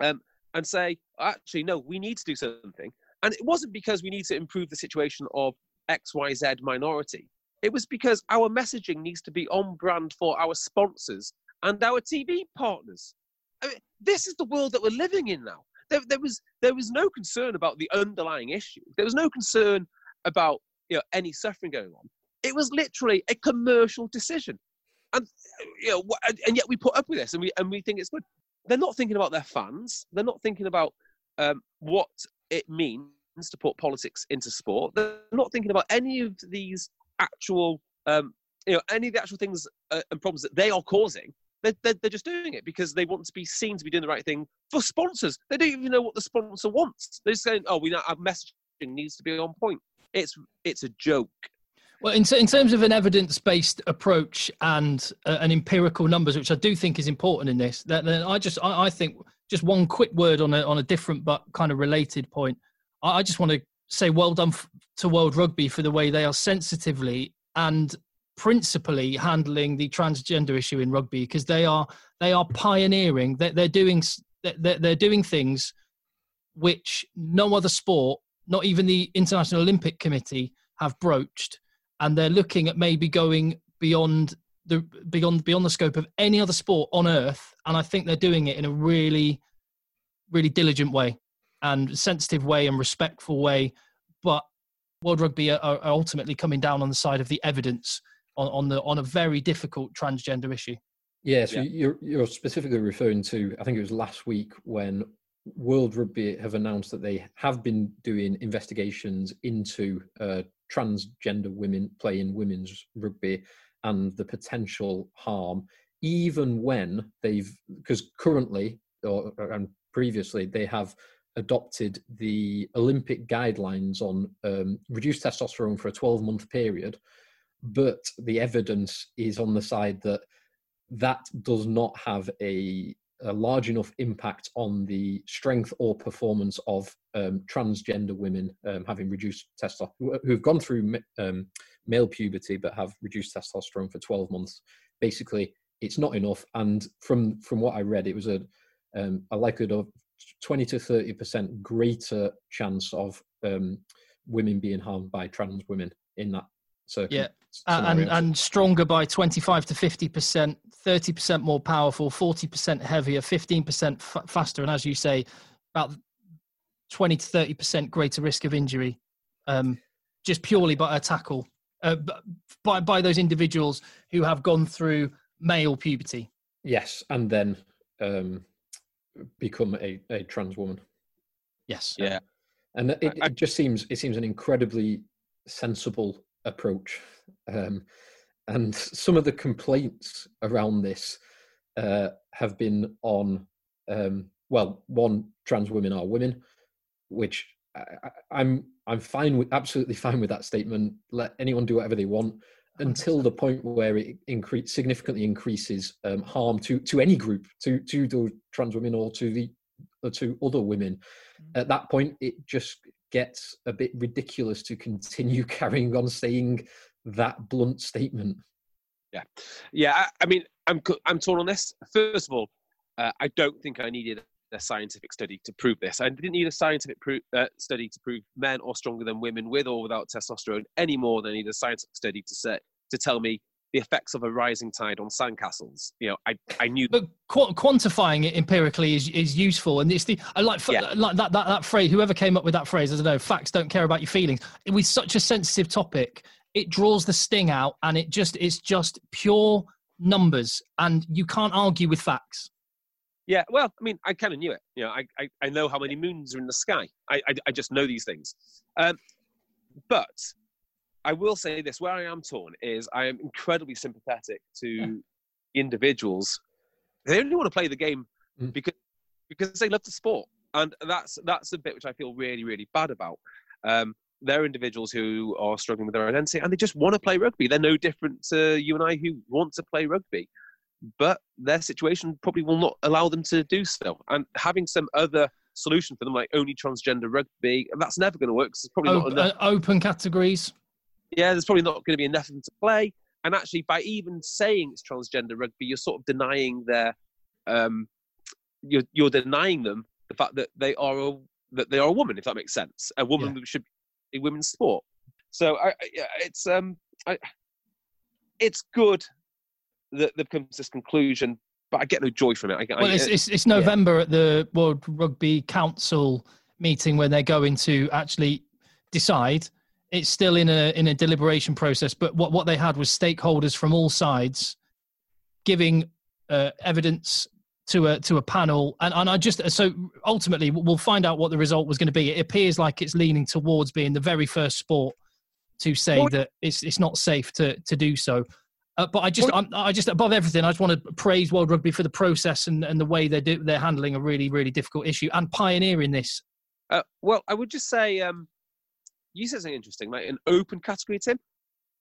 um, and say, "Actually, no, we need to do something." And it wasn't because we need to improve the situation of X, Y, Z minority. It was because our messaging needs to be on brand for our sponsors and our TV partners. I mean, this is the world that we're living in now. There, there, was there was no concern about the underlying issue. There was no concern about you know any suffering going on. It was literally a commercial decision, and you know, and yet we put up with this, and we and we think it's good. They're not thinking about their fans. They're not thinking about um, what it means to put politics into sport. They're not thinking about any of these actual, um, you know, any of the actual things uh, and problems that they are causing. They're, they're, they're, just doing it because they want to be seen to be doing the right thing for sponsors. They don't even know what the sponsor wants. They're just saying, "Oh, we know our messaging needs to be on point." It's it's a joke. Well, in, in terms of an evidence based approach and uh, an empirical numbers, which I do think is important in this, that, then I just I, I, think just one quick word on a on a different but kind of related point. I, I just want to say well done f- to World Rugby for the way they are sensitively and principally handling the transgender issue in rugby because they are they are pioneering. They're, they're doing they're, they're doing things which no other sport, not even the International Olympic Committee, have broached and they're looking at maybe going beyond the beyond beyond the scope of any other sport on earth and i think they're doing it in a really really diligent way and sensitive way and respectful way but world rugby are, are ultimately coming down on the side of the evidence on, on the on a very difficult transgender issue yeah so yeah. you're you're specifically referring to i think it was last week when World Rugby have announced that they have been doing investigations into uh, transgender women playing women's rugby and the potential harm, even when they've, because currently or and previously they have adopted the Olympic guidelines on um, reduced testosterone for a 12 month period, but the evidence is on the side that that does not have a a large enough impact on the strength or performance of um, transgender women um, having reduced testosterone, who've gone through um, male puberty but have reduced testosterone for 12 months. Basically, it's not enough. And from from what I read, it was a um, a likelihood of 20 to 30 percent greater chance of um, women being harmed by trans women in that yeah, and and stronger by 25 to 50 percent, 30 percent more powerful, 40 percent heavier, 15 percent f- faster, and as you say, about 20 to 30 percent greater risk of injury, um, just purely by a tackle, uh, by by those individuals who have gone through male puberty. Yes, and then um, become a, a trans woman. Yes. Yeah. And it, it just seems it seems an incredibly sensible approach. Um, and some of the complaints around this uh, have been on, um, well, one, trans women are women, which I, I'm I'm fine with, absolutely fine with that statement. Let anyone do whatever they want until the point where it increase, significantly increases um, harm to to any group, to to the trans women or to the or to other women. Mm. At that point, it just gets a bit ridiculous to continue [laughs] carrying on saying that blunt statement. Yeah, yeah. I, I mean, I'm I'm torn on this. First of all, uh, I don't think I needed a scientific study to prove this. I didn't need a scientific pro- uh, study to prove men are stronger than women with or without testosterone any more than I need a scientific study to say to tell me the effects of a rising tide on sandcastles. You know, I, I knew. But qu- quantifying it empirically is, is useful, and it's the I like yeah. like that, that that phrase. Whoever came up with that phrase, I don't know. Facts don't care about your feelings. It was such a sensitive topic, it draws the sting out, and it just it's just pure numbers, and you can't argue with facts. Yeah, well, I mean, I kind of knew it. You know, I, I, I know how many moons are in the sky. I, I, I just know these things. Um, but I will say this: where I am torn is I am incredibly sympathetic to yeah. individuals. They only want to play the game mm. because because they love the sport. and that's that's a bit which I feel really really bad about. Um, they're individuals who are struggling with their identity and they just want to play rugby. They're no different to you and I who want to play rugby, but their situation probably will not allow them to do so. And having some other solution for them, like only transgender rugby, that's never going to work. Cause it's probably Open, not enough. uh, open categories. Yeah, there's probably not going to be enough of them to play. And actually, by even saying it's transgender rugby, you're sort of denying their, um, you're you're denying them the fact that they are a that they are a woman, if that makes sense. A woman who should women's sport. So I, it's um, I, it's good that they've come to this conclusion, but I get no joy from it. I, get- I- Well, it's, it's, it's November at the World Rugby Council meeting when they're going to actually decide. It's still in a in a deliberation process, but what, what they had was stakeholders from all sides giving uh, evidence to a to a panel, and, and I just so ultimately we'll find out what the result was going to be. It appears like it's leaning towards being the very first sport to say Well- that it's it's not safe to to do so. Uh, but I just, I just above everything, I just want to praise World Rugby for the process and, and the way they do, they're handling a really, really difficult issue and pioneering this. Uh, well, I would just say, um, you said something interesting, like an open category, Tim.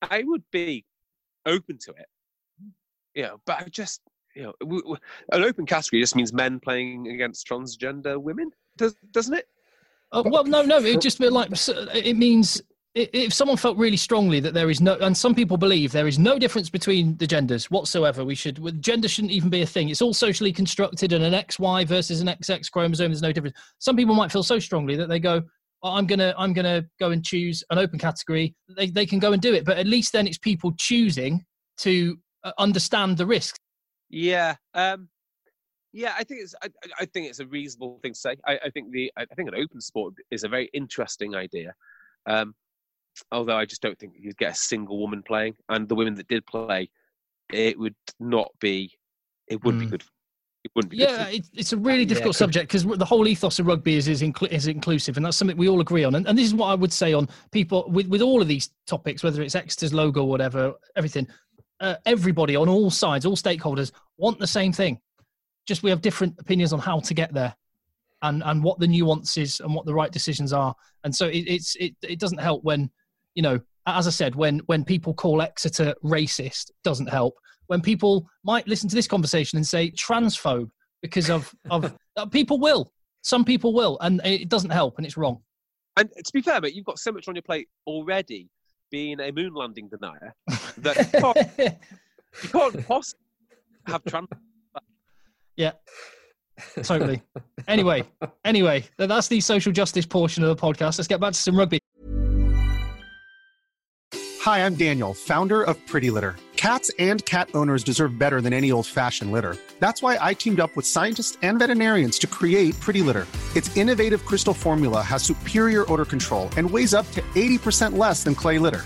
I would be open to it, you know, but I just, you know, an open category just means men playing against transgender women, does, doesn't it? Uh, well, no, no, it just like it means if someone felt really strongly that there is no, and some people believe there is no difference between the genders whatsoever. We should gender shouldn't even be a thing. It's all socially constructed, and an XY versus an XX chromosome. There's no difference. Some people might feel so strongly that they go, "I'm gonna, I'm gonna go and choose an open category." They they can go and do it, but at least then it's people choosing to uh, understand the risks. Yeah, um, yeah. I think it's, I, I- think it's a reasonable thing to say. I, I think the, I think an open sport is a very interesting idea. Um, although I just don't think you'd get a single woman playing, and the women that did play, it would not be, it wouldn't Mm. be good. It wouldn't be. Yeah, it, it's a really difficult could- subject because the whole ethos of rugby is is, inclu- is inclusive, and that's something we all agree on. And, and this is what I would say on people with, with all of these topics, whether it's Exeter's logo or whatever, everything. Uh, everybody on all sides, all stakeholders want the same thing. Just we have different opinions on how to get there, and and what the nuances and what the right decisions are. And so it, it's it it doesn't help when you know, as I said, when when people call Exeter racist, doesn't help. When people might listen to this conversation and say transphobe because of of [laughs] uh, people will, some people will, and it doesn't help, and it's wrong. and to be fair, mate, you've got so much on your plate already, being a moon landing denier, [laughs] that you can't, you can't possibly have trans. yeah, totally. Anyway, anyway, that's the social justice portion of the podcast. Let's get back to some rugby. Hi, I'm Daniel, founder of Pretty Litter. Cats and cat owners deserve better than any old fashioned litter. That's why I teamed up with scientists and veterinarians to create Pretty Litter. Its innovative crystal formula has superior odor control and weighs up to 80% less than clay litter.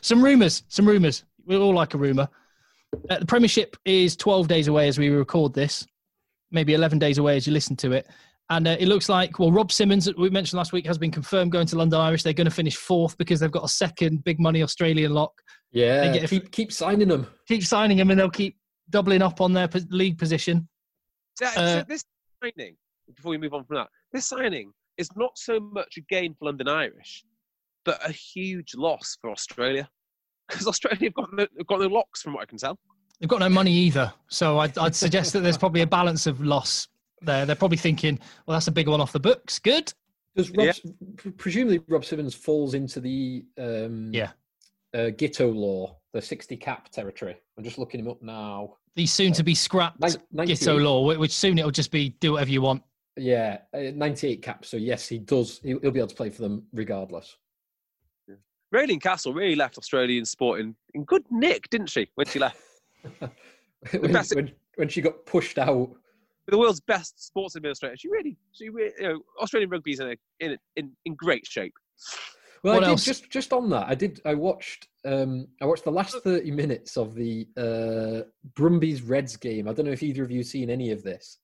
Some rumours, some rumours. We all like a rumour. Uh, the Premiership is 12 days away as we record this, maybe 11 days away as you listen to it. And uh, it looks like, well, Rob Simmons, we mentioned last week, has been confirmed going to London Irish. They're going to finish fourth because they've got a second big money Australian lock. Yeah, They get a- keep keep signing them. Keep signing them and they'll keep doubling up on their pos- league position. So, so Uh, this signing, before we move on from that, this signing is not so much a gain for London Irish, but a huge loss for Australia. [laughs] Because Australia have got no, have got no locks, from what I can tell. They've got no money either. So I'd, I'd suggest that there's probably a balance of loss there. They're probably thinking, well, that's a big one off the books. Good. Does Rob, Yeah. presumably Rob Simmons falls into the um, Yeah. uh, Giteau law, the 60 cap territory? I'm just looking him up now. The soon to be scrapped Nin- Giteau 98. law, which soon it'll just be do whatever you want. Yeah, uh, 98 caps. So yes, he does. He'll, he'll be able to play for them regardless. Raelene Castle really left Australian sport in, in good nick, didn't she, when she left? [laughs] when, best- when, when she got pushed out. the world's best sports administrator. She really, she really, you know, Australian rugby's in, a, in, in in great shape. Well, What I did just just on that. I did. I watched. Um, I watched the last thirty minutes of the uh, Brumbies Reds game. I don't know if either of you seen any of this.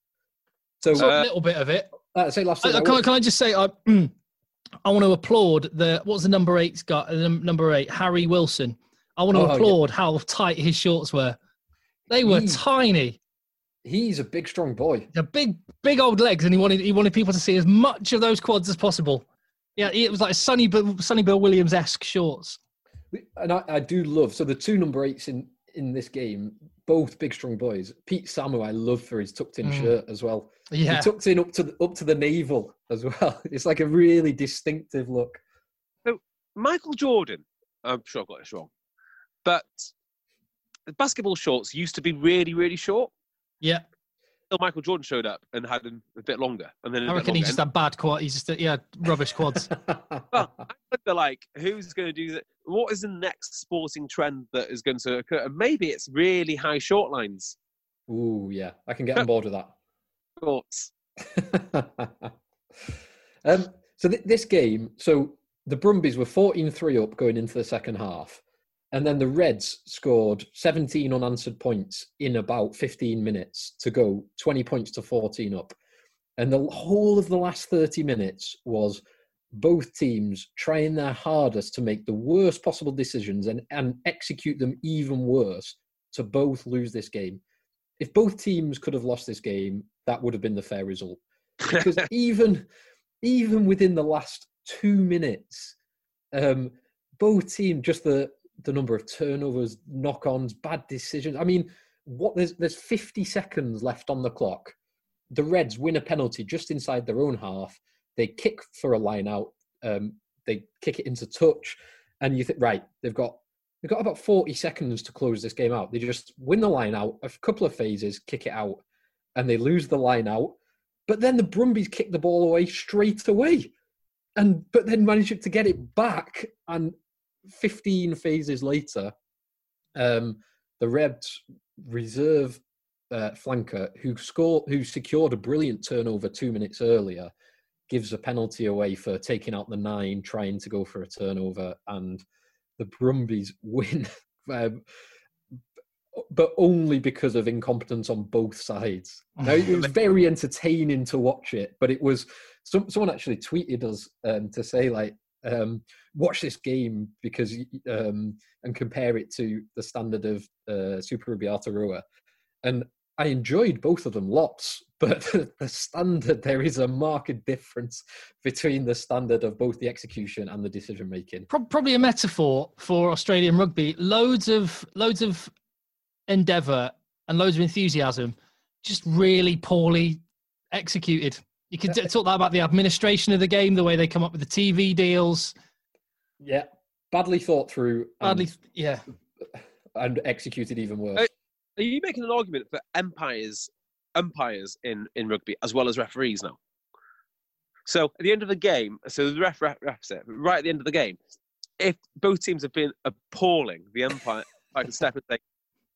So, So Uh, a little bit of it. uh, say last. I, I can, I, can I just say I, [clears throat] I want to applaud the what's the number eight's got? Number eight, Harry Wilson. I want to Oh, yeah. applaud how tight his shorts were. They were He- tiny. he's a big, strong boy. The big, big old legs, and he wanted he wanted people to see as much of those quads as possible. Yeah, it was like Sonny Bill, Sonny Bill Williams esque shorts. And I, I do love. So the two number eights in in this game, both big, strong boys. Pete Samu, I love for his tucked in Mm. shirt as well. Yeah, He tucked in up to the, up to the navel as well. [laughs] It's like a really distinctive look. So Michael Jordan, I'm sure I got this wrong, but basketball shorts used to be really, really short. yeah. Until Michael Jordan showed up and had them a bit longer, and then I reckon he just had bad quad. He's just yeah, rubbish quads. [laughs] Well, I wonder, like, who's going to do that? What is the next sporting trend that is going to occur? And maybe it's really high short lines. Ooh, yeah, I can get on board with that. Shorts. [laughs] um, so th- this game, so the Brumbies were 14-3 up going into the second half, and then the Reds scored 17 unanswered points in about 15 minutes to go 20 points to 14 up. And the whole of the last 30 minutes was both teams trying their hardest to make the worst possible decisions and, and execute them even worse to both lose this game. If both teams could have lost this game, that would have been the fair result because [laughs] even even within the last two minutes, um, both teams just the the number of turnovers, knock-ons, bad decisions. I mean, what there's there's 50 seconds left on the clock. The Reds win a penalty just inside their own half. They kick for a line out. Um, they kick it into touch, and you think, right, they've got they've got about 40 seconds to close this game out. They just win the line out, a couple of phases, kick it out, and they lose the line out. But then the Brumbies kick the ball away straight away, and but then manage to get it back. And 15 phases later, um, the Reds reserve uh, flanker who scored, who secured a brilliant turnover two minutes earlier, gives a penalty away for taking out the nine, trying to go for a turnover, and the Brumbies win. [laughs] um, but only because of incompetence on both sides. [laughs] Now, it was very entertaining to watch it, but it was some, someone actually tweeted us um, to say like, um, watch this game because um, and compare it to the standard of uh, Super Rugby Aotearoa. And I enjoyed both of them lots, [laughs] but the standard there is a marked difference between the standard of both the execution and the decision making. Probably a metaphor for Australian rugby. Loads of loads of endeavour and loads of enthusiasm, just really poorly executed. You could talk that about the administration of the game, the way they come up with the TV deals. Yeah, badly thought through, and, Badly, yeah. and executed even worse. Are you making an argument for empires, umpires in, in rugby as well as referees now? So at the end of the game, so the ref, ref, ref said, right at the end of the game, if both teams have been appalling, the umpire [laughs] I can step and say,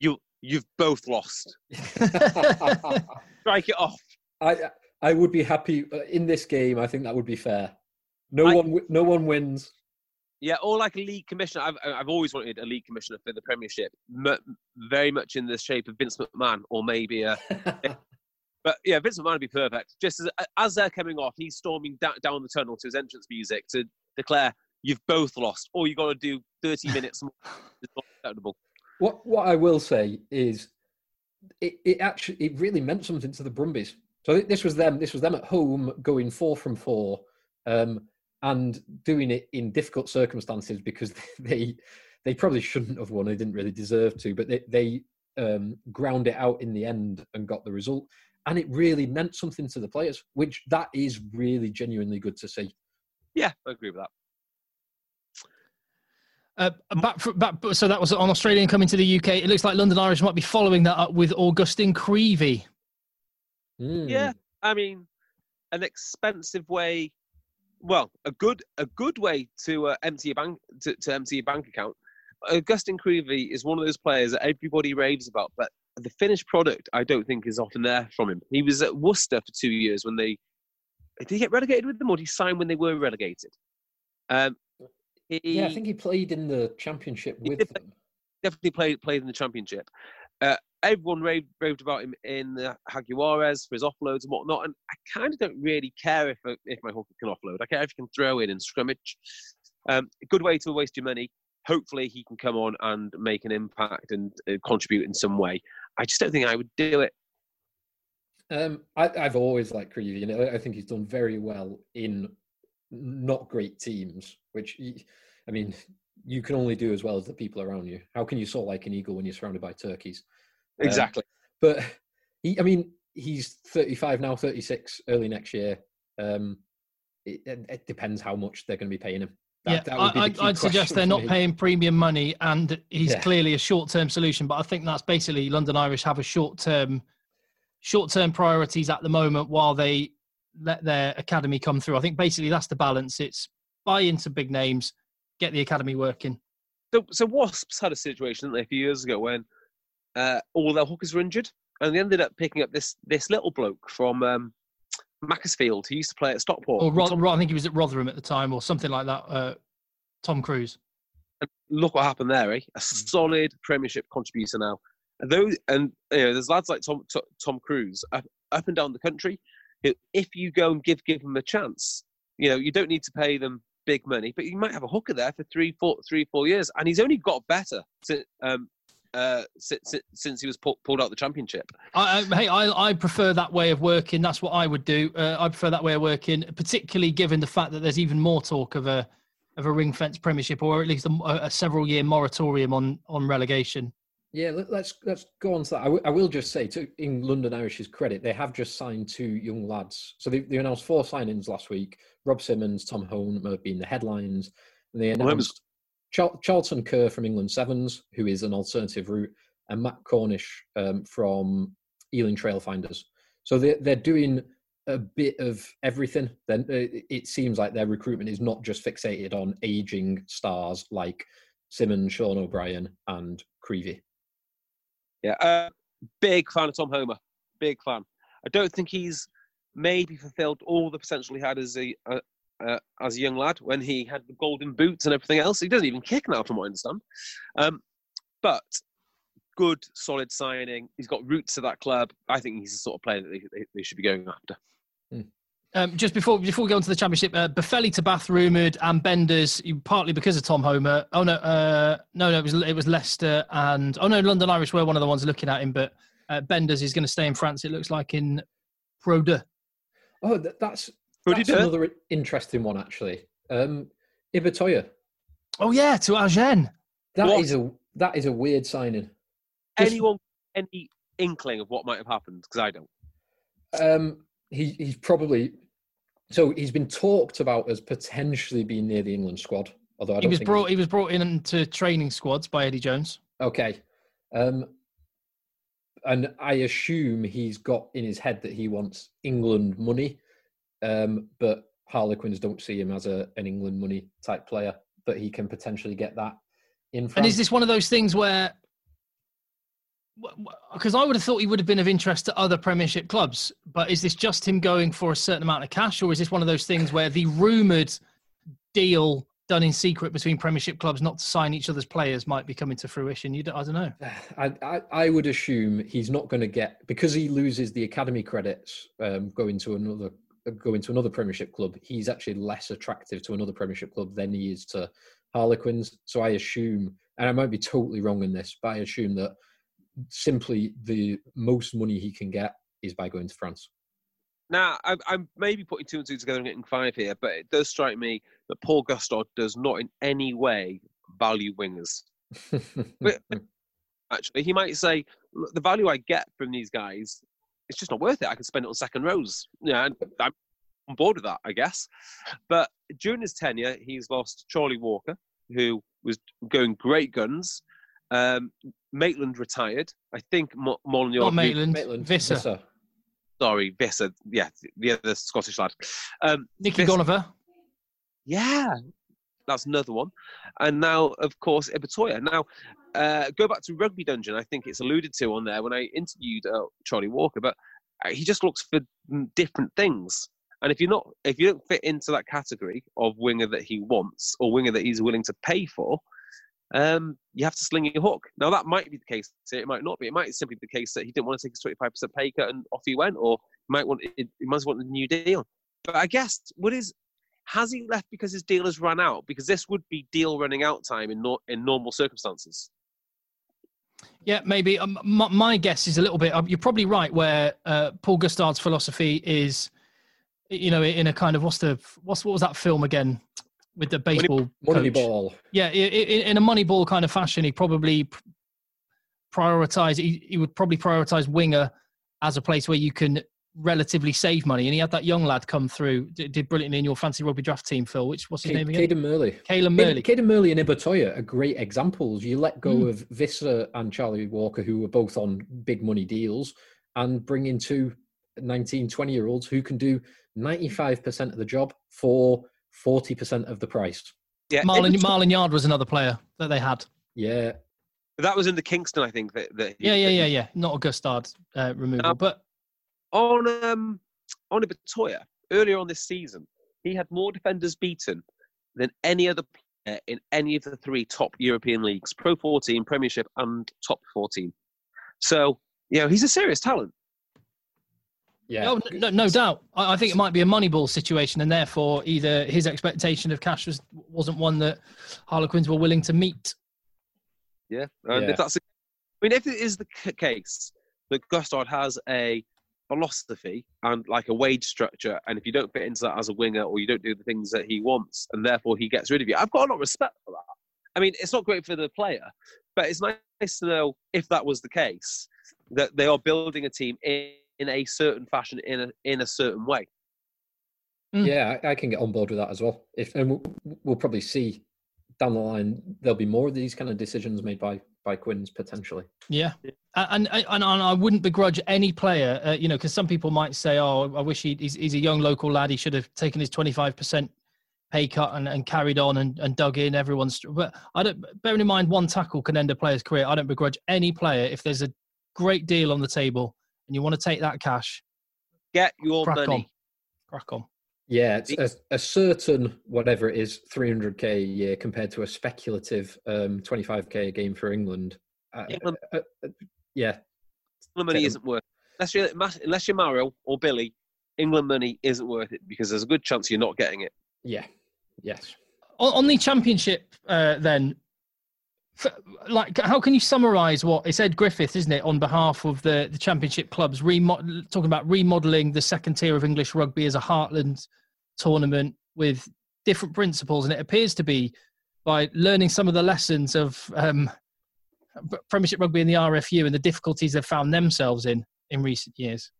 "You, you've both lost. [laughs] Strike it off." I I would be happy uh, in this game. I think that would be fair. No I- one no one wins. Yeah, or like a league commissioner. I've I've always wanted a league commissioner for the Premiership, M- very much in the shape of Vince McMahon, or maybe a. [laughs] But yeah, Vince McMahon would be perfect. Just as as they're coming off, he's storming da- down the tunnel to his entrance music to declare, "You've both lost. All you've got to do thirty [laughs] minutes more is not acceptable." What what I will say is, it, it actually it really meant something to the Brumbies. So this was them. This was them at home going four from four, um, and doing it in difficult circumstances because [laughs] they they probably shouldn't have won. They didn't really deserve to, but they they um, ground it out in the end and got the result. And it really meant something to the players, which that is really genuinely good to see. Yeah, I agree with that. Uh, back, for, back, so that was on Australian coming to the UK. It looks like London Irish might be following that up with Agustín Creevy. Mm. Yeah, I mean, an expensive way. Well, a good a good way to uh, empty your bank to, to empty your bank account. Agustín Creevy is one of those players that everybody raves about, but the finished product I don't think is often there from him. He was at Worcester for two years when they did he get relegated with them or did he sign when they were relegated? Um, he, Yeah, I think he played in the championship with them. definitely played played in the championship. Uh, everyone raved, raved about him in the Jaguares for his offloads and whatnot, and I kind of don't really care if if my hooker can offload. I care if he can throw in and scrimmage. Um, good way to waste your money. Hopefully, he can come on and make an impact and uh, contribute in some way. I just don't think I would do it. Um, I, I've always liked Creevy, and I I think he's done very well in not great teams. Which, I mean, you can only do as well as the people around you. How can you soar like an eagle when you're surrounded by turkeys? Um, Exactly. But he, I mean, he's 35 now, 36 early next year. Um, it, it it depends how much they're going to be paying him. That- yeah, that would be the I, key I'd suggest they're not paying premium money, and he's Yeah. clearly a short-term solution. But I think that's basically London Irish have a short-term, short-term priorities at the moment while they let their academy come through. I think basically that's the balance. It's buy into big names, get the academy working. So, so Wasps had a situation didn't they, a few years ago when uh, all their hookers were injured, and they ended up picking up this this little bloke from um, Macclesfield who used to play at Stockport. Or Tom- I think he was at Rotherham at the time, or something like that. Uh, Tom Cruse. and look what happened there, eh? A solid Premiership contributor now. And those, and you know, there's lads like Tom Tom, Tom Cruse up, up and down the country. who, If you go and give give them a chance, you know, you don't need to pay them big money, but you might have a hooker there for three, four, three, four years, and he's only got better since um, uh, since, since he was pulled, pulled out the championship. I, I, hey, I, I prefer that way of working. That's what I would do. Uh, I prefer that way of working, particularly given the fact that there's even more talk of a of a ring fence Premiership, or at least a, a several year moratorium on on relegation. Yeah, let, let's let's go on to that. I, w- I will just say, to in London Irish's credit, they have just signed two young lads. So they, they announced four signings last week. Rob Simmons, Tom Homer have been the headlines, and they Holmes. announced Char- Charlton Kerr from England Sevens, who is an alternative route, and Matt Cornish um, from Ealing Trailfinders. So they they're doing a bit of everything. Then uh, it seems like their recruitment is not just fixated on aging stars like Simmons, Sean O'Brien, and Creevy. Yeah, uh, big fan of Tom Homer. Big fan. I don't think he's maybe fulfilled all the potential he had as a uh, uh, as a young lad when he had the golden boots and everything else. He doesn't even kick now, from what I understand. Um, but good, solid signing. He's got roots to that club. I think he's the sort of player that they, they, they should be going after. Um, just before before we go into the championship, uh, Buffelli to Bath rumoured and Benders partly because of Tom Homer. Oh no, uh, no, no, it was it was Leicester and oh no, London Irish were one of the ones looking at him, but uh, Benders is going to stay in France. It looks like in Pro D. Oh, th- that's Who did that's it? another interesting one actually. Um, Ibitoye. Oh yeah, to Agen. That What? is a that is a weird signing. Just- Anyone, any inkling of what might have happened? Because I don't. Um, he he's probably so he's been talked about as potentially being near the England squad. Although I He don't was think brought he was brought in to training squads by Eddie Jones. Okay. Um, and I assume he's got in his head that he wants England money, um, but Harlequins don't see him as a, an England money type player, but he can potentially get that in France. And is this one of those things where, because I would have thought he would have been of interest to other Premiership clubs, but is this just him going for a certain amount of cash, or is this one of those things where the rumoured deal done in secret between Premiership clubs not to sign each other's players might be coming to fruition? You, don't- I don't know. [sighs] I, I, I would assume he's not going to get because he loses the academy credits um, going to another going to another Premiership club. He's actually less attractive to another Premiership club than he is to Harlequins. So I assume, and I might be totally wrong in this, but I assume that simply the most money he can get is by going to France. Now, I'm, I'm maybe putting two and two together and getting five here, but it does strike me that Paul Gustard does not in any way value wingers. [laughs] But- Actually, he might say, "Look, the value I get from these guys, it's just not worth it. I can spend it on second rows. Yeah, I'm on board with that, I guess. But during his tenure, he's lost Charlie Walker, who was going great guns. Um, Maitland retired. I think Mo- Molineux. Not Maitland, Maitland, Visser. Visser. Sorry, Visser. Yeah, the other Scottish lad. Um, Nicky Visser- Goniver. Yeah, that's another one. And now, of course, Ibitoye. Now, uh, go back to Rugby Dungeon. I think it's alluded to on there when I interviewed uh, Charlie Walker, but uh, he just looks for different things. And if you're not, if you don't fit into that category of winger that he wants or winger that he's willing to pay for, um, you have to sling your hook. Now that might be the case. It might not be. It might simply be the case that he didn't want to take a 25% pay cut and off he went, or he might want he might want a new deal. But I guess what is has he left because his deal has run out? Because this would be deal running out time in nor in normal circumstances. Yeah, maybe. Um, my, my guess is a little bit. Um, you're probably right. Where uh, Paul Gustard's philosophy is, you know, in a kind of what's the what's what was that film again with the baseball coach? Moneyball. Yeah, i- i- in a Moneyball kind of fashion, he probably p- prioritize. He, he would probably prioritize winger as a place where you can relatively save money. And he had that young lad come through, did, did brilliantly in your fancy rugby draft team, Phil. Which what's his name again? Cadan Murley. Caelan Murley. Cadan Murley and Ibitoye are great examples. You let go Mm. of Visser and Charlie Walker, who were both on big money deals, and bring in two 19, 20 year olds who can do 95% of the job for 40% of the price. Yeah, Marland, Ibitoye- Marland Yarde was another player that they had. Yeah. that was in the Kingston, I think. That, that he- Yeah, yeah, that he- yeah, yeah. Not a Gustard uh, removal, No. but on um on Ibitoye earlier on this season, he had more defenders beaten than any other player in any of the three top European leagues: Pro 14, Premiership, and Top 14. So, you know, he's a serious talent. Yeah. no, no, no doubt. I, I think it might be a Moneyball situation, and therefore either his expectation of cash was wasn't one that Harlequins were willing to meet. Yeah, and Yeah. if that's, I mean, if it is the case that Gustard has a philosophy and like a wage structure, and if you don't fit into that as a winger or you don't do the things that he wants, and therefore he gets rid of you, I've got a lot of respect for that. I mean, it's not great for the player, but it's nice to know if that was the case that they are building a team in, in a certain fashion, in a in a certain way. Mm. Yeah, I, I can get on board with that as well. If and we'll, we'll probably see down the line there'll be more of these kind of decisions made by by Quins potentially. Yeah, and and, and I wouldn't begrudge any player, uh, you know, because some people might say, "Oh, I wish he, he's, he's a young local lad. He should have taken his twenty five percent pay cut and, and carried on and, and dug in." Everyone's, but I don't. Bearing in mind, one tackle can end a player's career. I don't begrudge any player if there's a great deal on the table and you want to take that cash, Get your crack money. on, crack on. Yeah, it's a, a certain whatever it is, 300k a year compared to a speculative um, 25k a game for England. Uh, England- uh, uh, yeah, England money isn't worth unless you're unless you're Maro or Billy. England money isn't worth it because there's a good chance you're not getting it. yeah, yes. on, on the championship uh, then f- like how can you summarize what it's ed griffith isn't it on behalf of the, the championship clubs remo- talking about remodeling the second tier of english rugby as a heartland tournament with different principles and it appears to be by learning some of the lessons of um, premiership rugby and the rfu and the difficulties they've found themselves in in recent years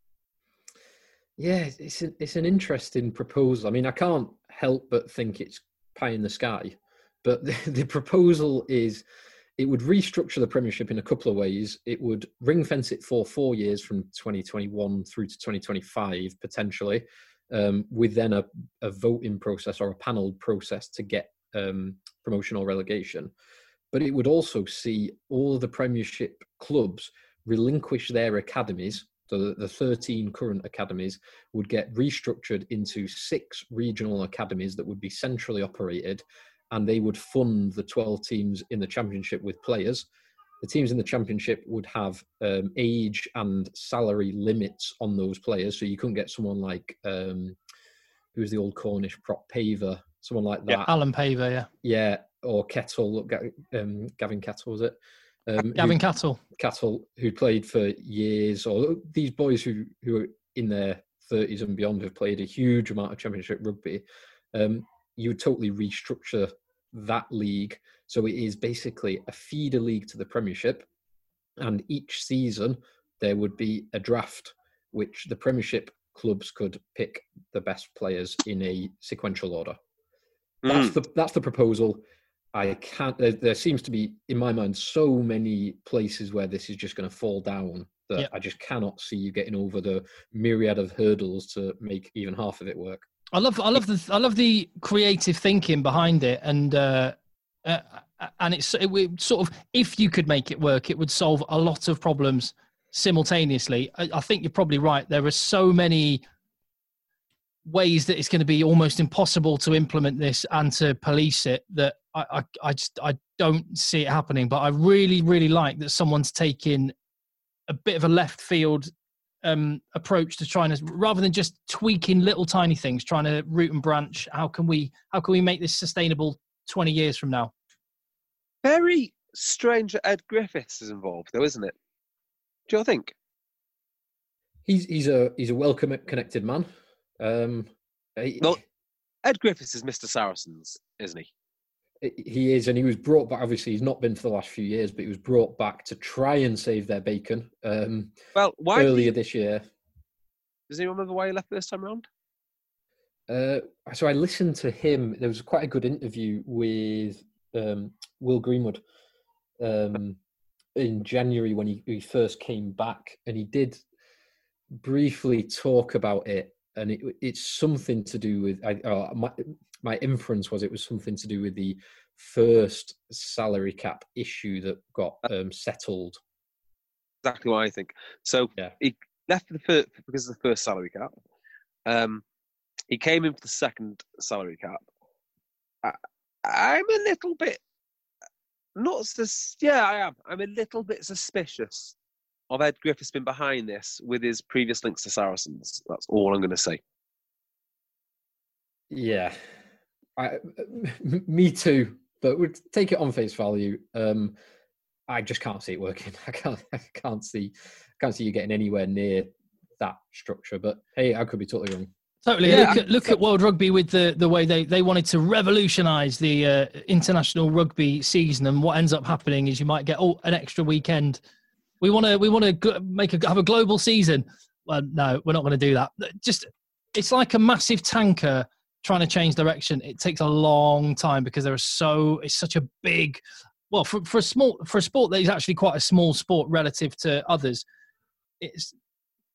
Yeah, it's a, it's an interesting proposal. I mean, I can't help but think it's pie in the sky, but [laughs] the, the proposal is it would restructure the Premiership in a couple of ways. It would ring fence it for four years from 2021 through to 2025 potentially, um, with then a, a voting process or a panel process to get um, promotion or relegation. But it would also see all the Premiership clubs relinquish their academies. So the, the 13 current academies would get restructured into six regional academies that would be centrally operated, and they would fund the 12 teams in the championship with players. The teams in the championship would have um, age and salary limits on those players, so you couldn't get someone like um, who's the old Cornish prop Paver, someone like that. Yeah. alan paver yeah Yeah, or Kettle, um, Gavin Kettle was it? Um, who- gavin cattle Cattle, who played for years, or these boys who who are in their thirties and beyond have played a huge amount of Championship rugby. Um, you would totally restructure that league so it is basically a feeder league to the Premiership, and each season there would be a draft which the Premiership clubs could pick the best players in a sequential order. That's Mm. the that's the proposal. I can't. There, there, seems to be, in my mind, so many places where this is just going to fall down that yep. I just cannot see you getting over the myriad of hurdles to make even half of it work. I love, I love the, I love the creative thinking behind it, and uh, uh, and it's it would sort of if you could make it work, it would solve a lot of problems simultaneously. I, I think you're probably right. There are so many ways that it's going to be almost impossible to implement this and to police it that I, I, I just I don't see it happening. But I really, really like that someone's taking a bit of a left field um, approach to trying to rather than just tweaking little tiny things, trying to root and branch. How can we how can we make this sustainable twenty years from now? Very strange that Ed Griffiths is involved, though, isn't it? Do you think? He's he's a he's a well connected man. Um, he, well, Ed Griffiths is Mr. Saracens, isn't he? He is, and he was brought back. Obviously, he's not been for the last few years, but he was brought back to try and save their bacon. Um, well, why earlier he, this year? Does anyone remember why he left this time around? Uh, so I listened to him. There was quite a good interview with um, Will Greenwood um, in January when he, he first came back, and he did briefly talk about it and it, it's something to do with I, uh, my my inference was it was something to do with the first salary cap issue that got um, settled. Exactly what I think. So yeah. he left the first, because of the first salary cap. Um, he came in for the second salary cap. I, I'm a little bit not sus- yeah, I am. I'm a little bit suspicious of Ed Griffiths been behind this with his previous links to Saracens. That's all I'm going to say. Yeah, I, [laughs] me too. But we'd take it on face value. Um, I just can't see it working. [laughs] I can't. I can't see. Can't see you getting anywhere near that structure. But hey, I could be totally wrong. Totally. Yeah. Look, at, look at World Rugby with the, the way they, they wanted to revolutionise the uh, international rugby season, and what ends up happening is you might get oh, an extra weekend we want to we want to make a have a global season. Well, no, we're not going to do that. Just it's like a massive tanker trying to change direction. It takes a long time because there are so it's such a big. Well, for for a small for a sport that is actually quite a small sport relative to others, it's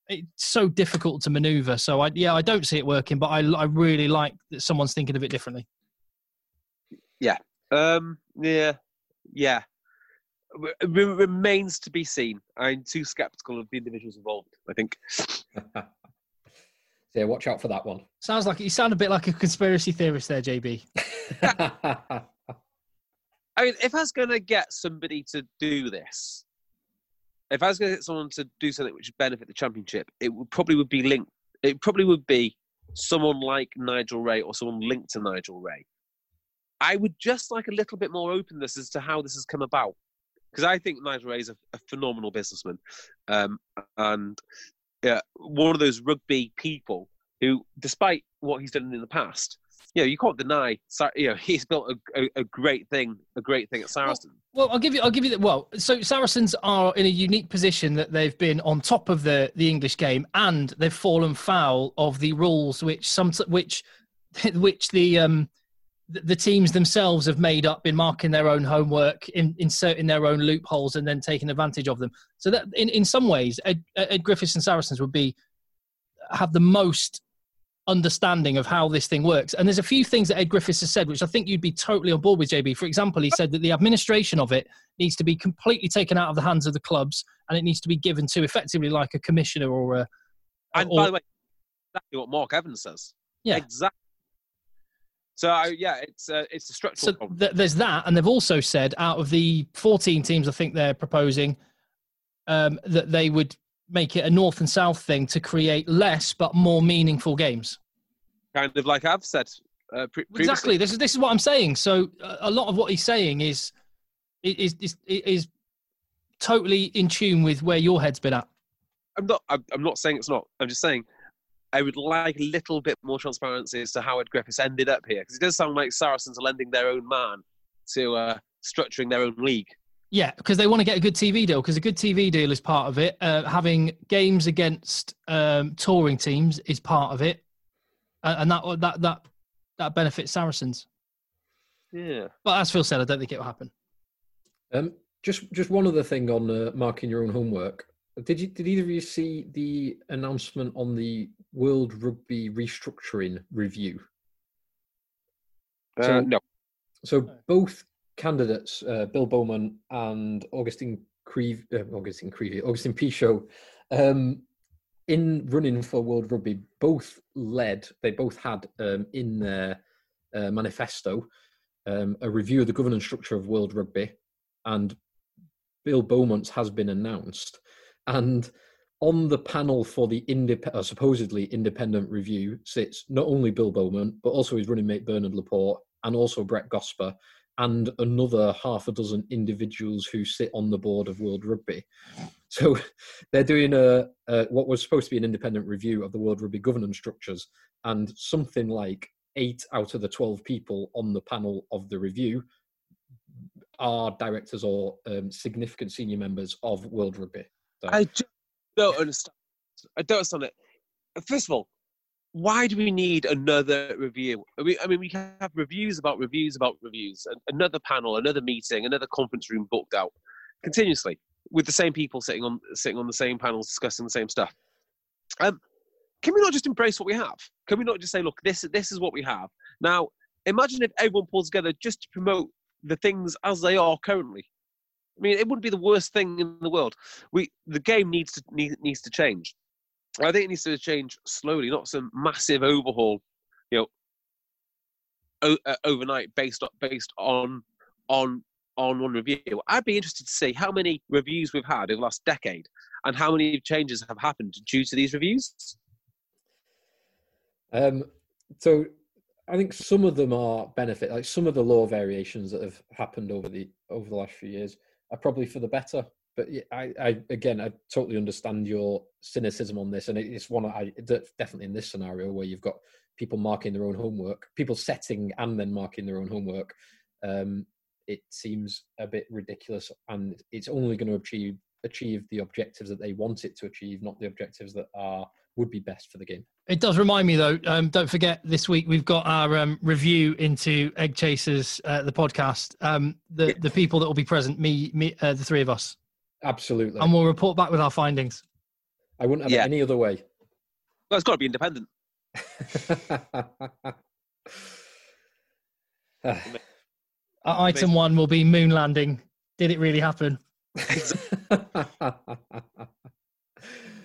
it's so difficult to maneuver. So I yeah, I don't see it working, but I I really like that someone's thinking of it differently. Yeah. Um. Yeah. Yeah remains to be seen. I'm too skeptical of the individuals involved. I think. [laughs] yeah, watch out for that one. Sounds like you sound a bit like a conspiracy theorist there, JB. [laughs] I mean, if I was going to get somebody to do this, if I was going to get someone to do something which would benefit the championship, it would probably would be linked. It probably would be someone like Nigel Ray or someone linked to Nigel Ray. I would just like a little bit more openness as to how this has come about because I think Nigel Ray is a, a phenomenal businessman, um, and yeah, one of those rugby people who, despite what he's done in the past, you know, you can't deny, you know, [laughs] he's built a, a, a great thing, a great thing at Saracens. Well, well, I'll give you, I'll give you that. Well, so Saracens are in a unique position that they've been on top of the the English game, and they've fallen foul of the rules which some, which, [laughs] which the um the teams themselves have made up in marking their own homework, in inserting their own loopholes, and then taking advantage of them. So that, in, in some ways, Ed, Ed Griffiths and Saracens would be have the most understanding of how this thing works. And there's a few things that Ed Griffiths has said, which I think you'd be totally on board with, JB. For example, he said that the administration of it needs to be completely taken out of the hands of the clubs, and it needs to be given to effectively like a commissioner or a. And or, by the way, exactly what Mark Evans says. Yeah, exactly so yeah, it's uh, it's a structural. So th- there's that, and they've also said out of the 14 teams, I think they're proposing um, that they would make it a north and south thing to create less but more meaningful games. Kind of like I've said. Uh, pre- exactly. This is this is what I'm saying. So uh, a lot of what he's saying is is is is totally in tune with where your head's been at. I'm not. I'm not saying it's not. I'm just saying I would like a little bit more transparency as to how Ed Griffiths ended up here, because it does sound like Saracens are lending their own man to uh, structuring their own league. Yeah, because they want to get a good TV deal. Because a good TV deal is part of it. Uh, having games against um, touring teams is part of it, uh, and that that that that benefits Saracens. Yeah. But as Phil said, I don't think it will happen. Um, just just one other thing on uh, marking your own homework. Did you did either of you see the announcement on the World Rugby restructuring review? Uh, So- no. So both candidates, uh, Bill Beaumont and Augustine Creve, uh, Agustín Creevy, Agustín Pichot, um, in running for World Rugby, both led. They both had um, in their uh, manifesto um, a review of the governance structure of World Rugby, and Bill Beaumont's has been announced. And on the panel for the indep- uh, supposedly independent review sits not only Bill Beaumont, but also his running mate Bernard Laporte and also Brett Gosper and another half a dozen individuals who sit on the board of World Rugby. So [laughs] they're doing a, a what was supposed to be an independent review of the World Rugby governance structures, and something like eight out of the 12 people on the panel of the review are directors or um, significant senior members of World Rugby. So- I just don't understand. I don't understand it. First of all, why do we need another review? I mean, I mean, we have reviews about reviews about reviews, another panel, another meeting, another conference room booked out continuously with the same people sitting on sitting on the same panels discussing the same stuff. Um, can we not just embrace what we have? Can we not just say, look, this this is what we have now? Imagine if everyone pulls together just to promote the things as they are currently. I mean, it wouldn't be the worst thing in the world. We the game needs to need, needs to change. I think it needs to change slowly, not some massive overhaul, you know, o- uh, overnight based on based on on on one review. I'd be interested to see how many reviews we've had in the last decade and how many changes have happened due to these reviews. Um, so I think some of them are benefit, like some of the law variations that have happened over the over the last few years are probably for the better. But yeah, I, I again, I totally understand your cynicism on this, and it's one I de- definitely in this scenario where you've got people marking their own homework, people setting and then marking their own homework. Um, it seems a bit ridiculous, and it's only going to achieve achieve the objectives that they want it to achieve, not the objectives that are would be best for the game. It does remind me, though. Um, don't forget, this week we've got our um, review into Egg Chasers, uh, the podcast. Um, the the people that will be present, me, me, uh, the three of us, Absolutely. and we'll report back with our findings. I wouldn't have Yeah. it any other way. Well, it's got to be independent. [laughs] Uh, item one will be moon landing. Did it really happen? [laughs]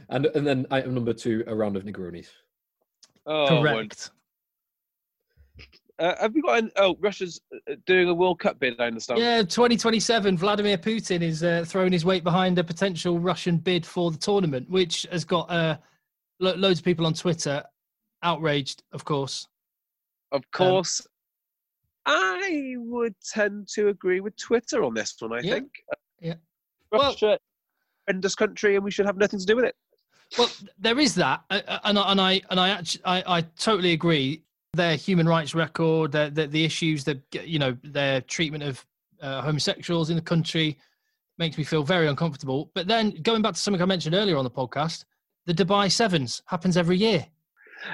and and then item number two, a round of Negronis. Oh, one. Correct. Uh, have we got? An, oh, Russia's uh, doing a World Cup bid. I understand. Yeah, 2027. Vladimir Putin is uh, throwing his weight behind a potential Russian bid for the tournament, which has got uh, lo- loads of people on Twitter outraged, of course. Of course, I would tend to agree with Twitter on this one. I Yeah. think. Yeah. Well- Russia, horrendous country, and we should have nothing to do with it. Well, there is that, uh, uh, and I, and I and I actually I, I totally agree. Their human rights record, the the, the issues that you know their treatment of uh, homosexuals in the country makes me feel very uncomfortable. But then going back to something I mentioned earlier on the podcast, the Dubai Sevens happens every year.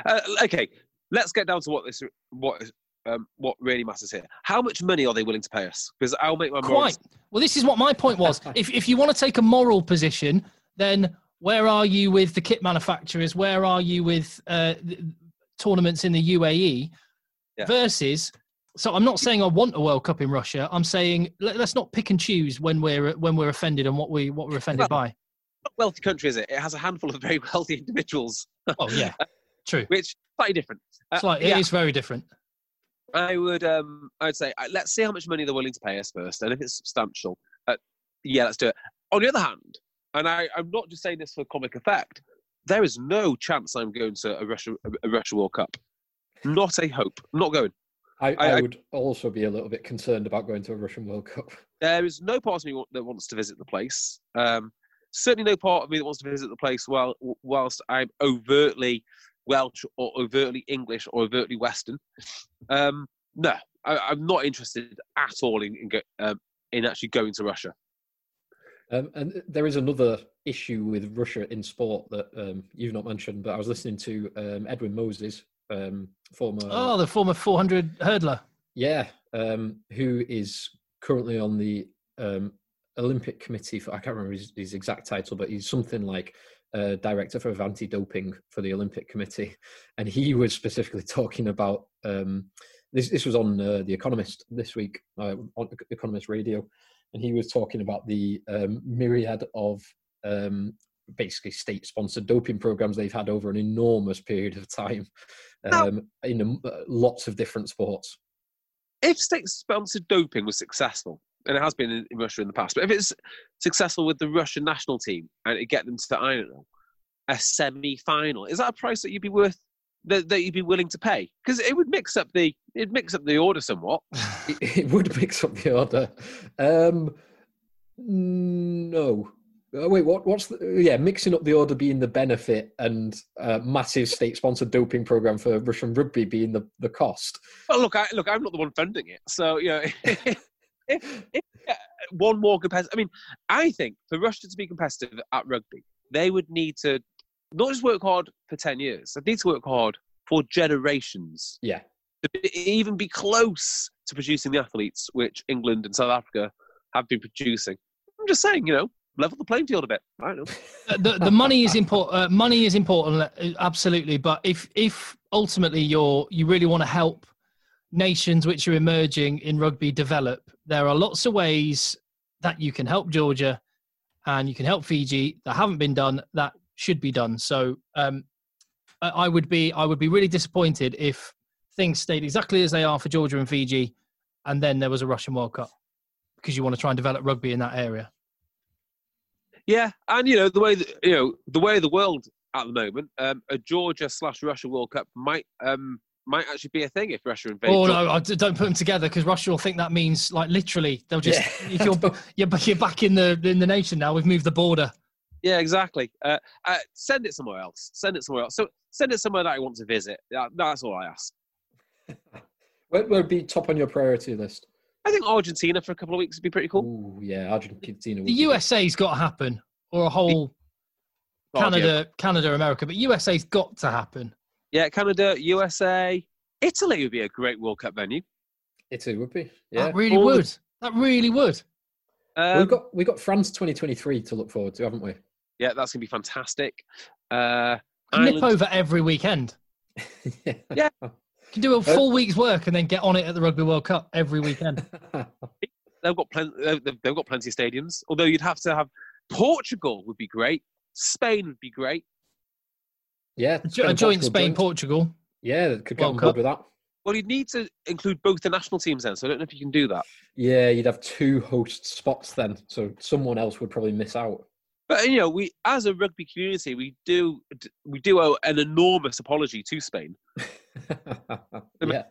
Uh, okay, let's get down to what this what um, what really matters here. How much money are they willing to pay us? Because I'll make my Quite. Well, this is what my point was. [laughs] if if you want to take a moral position, then where are you with the kit manufacturers? Where are you with uh, tournaments in the UAE? Yeah. Versus, so I'm not saying I want a World Cup in Russia. I'm saying let, us not pick and choose when we're when we're offended and what we what we're offended Well- by. Wealthy country, is it? It has a handful of very [laughs] wealthy individuals, Oh yeah, [laughs] true. which slightly different. Uh, Slight, yeah, It is very different. I would um I would say uh, let's see how much money they're willing to pay us first, and if it's substantial, uh, yeah, let's do it. On the other hand, and I, I'm not just saying this for comic effect, there is no chance I'm going to a Russia a Russia World Cup. Not a hope. Not going. I, I- I, I- would also be a little bit concerned about going to a Russian World Cup. [laughs] There is no part of me that wants to visit the place. Um, certainly, no part of me that wants to visit the place while whilst I'm overtly Welsh or overtly English or overtly Western. Um, no, I, I'm not interested at all in in, go, um, in actually going to Russia. Um, and there is another issue with Russia in sport that um, you've not mentioned, but I was listening to um, Edwin Moses, um, former Oh, the former 400 hurdler. yeah, um, who is currently on the um, Olympic Committee for I can't remember his, his exact title, but he's something like uh, director for anti-doping for the Olympic Committee, and he was specifically talking about um, this. This was on uh, the Economist this week uh, on Economist Radio, and he was talking about the um, myriad of um, basically state-sponsored doping programs they've had over an enormous period of time [laughs] um, in a, lots of different sports. If state-sponsored doping was successful, and it has been in, in, Russia in the past, but if it's successful with the Russian national team and it get them to I don't know a semi-final, is that a price that you'd be worth that, that you'd be willing to pay? Because it would mix up the it mix up the order somewhat. [laughs] it, would mix up the order. Um, no, Oh, wait, what? What's the? Yeah, mixing up the order being the benefit and uh, massive state-sponsored doping program for Russian rugby being the, the cost. Well, look, I, look, I'm not the one funding it, so you know, [laughs] if, if uh, one more competitive, I mean, I think for Russia to be competitive at rugby, they would need to not just work hard for ten years; I need to work hard for generations. Yeah, to be, even be close to producing the athletes which England and South Africa have been producing. I'm just saying, you know, level the playing field a bit. I don't know. The the money is important. Uh, money is important, uh, absolutely. But if if ultimately you're you really want to help nations which are emerging in rugby develop, there are lots of ways that you can help Georgia and you can help Fiji that haven't been done that should be done. So um, I would be I would be really disappointed if things stayed exactly as they are for Georgia and Fiji, and then there was a Russian World Cup because you want to try and develop rugby in that area. Yeah, and you know the way that, you know the way of the world at the moment, um, a Georgia slash Russia World Cup might um, might actually be a thing if Russia invades. Oh no, I don't put them together because Russia will think that means like literally they'll just yeah. if you're [laughs] you're you're back in the in the nation now. We've moved the border. Yeah, exactly. Uh, uh, send it somewhere else. Send it somewhere else. So send it somewhere that I want to visit. That, that's all I ask. [laughs] Where would be top on your priority list? I think Argentina for a couple of weeks would be pretty cool. Ooh, yeah, Argentina. The USA's got to happen, or a whole [laughs] oh, Canada, yeah. Canada, America, but USA's got to happen. Yeah, Canada, USA, Italy would be a great World Cup venue. Italy would be. Yeah, that really All would. The... That really would. Um, we've got we got France 2023 to look forward to, haven't we? Yeah, that's gonna be fantastic. Uh, nip over every weekend. [laughs] yeah. yeah. You can do a uh, full week's work and then get on it at the Rugby World Cup every weekend. [laughs] they've got plenty. They've got plenty of stadiums. Although you'd have to have Portugal would be great. Spain would be great. Yeah, a joint Spain Portugal. Yeah, could get on board with that. Well, you'd need to include both the national teams then, so I don't know if you can do that. Yeah, you'd have two host spots then, so someone else would probably miss out. But you know, we as a rugby community, we do we do owe an enormous apology to Spain. [laughs] yeah.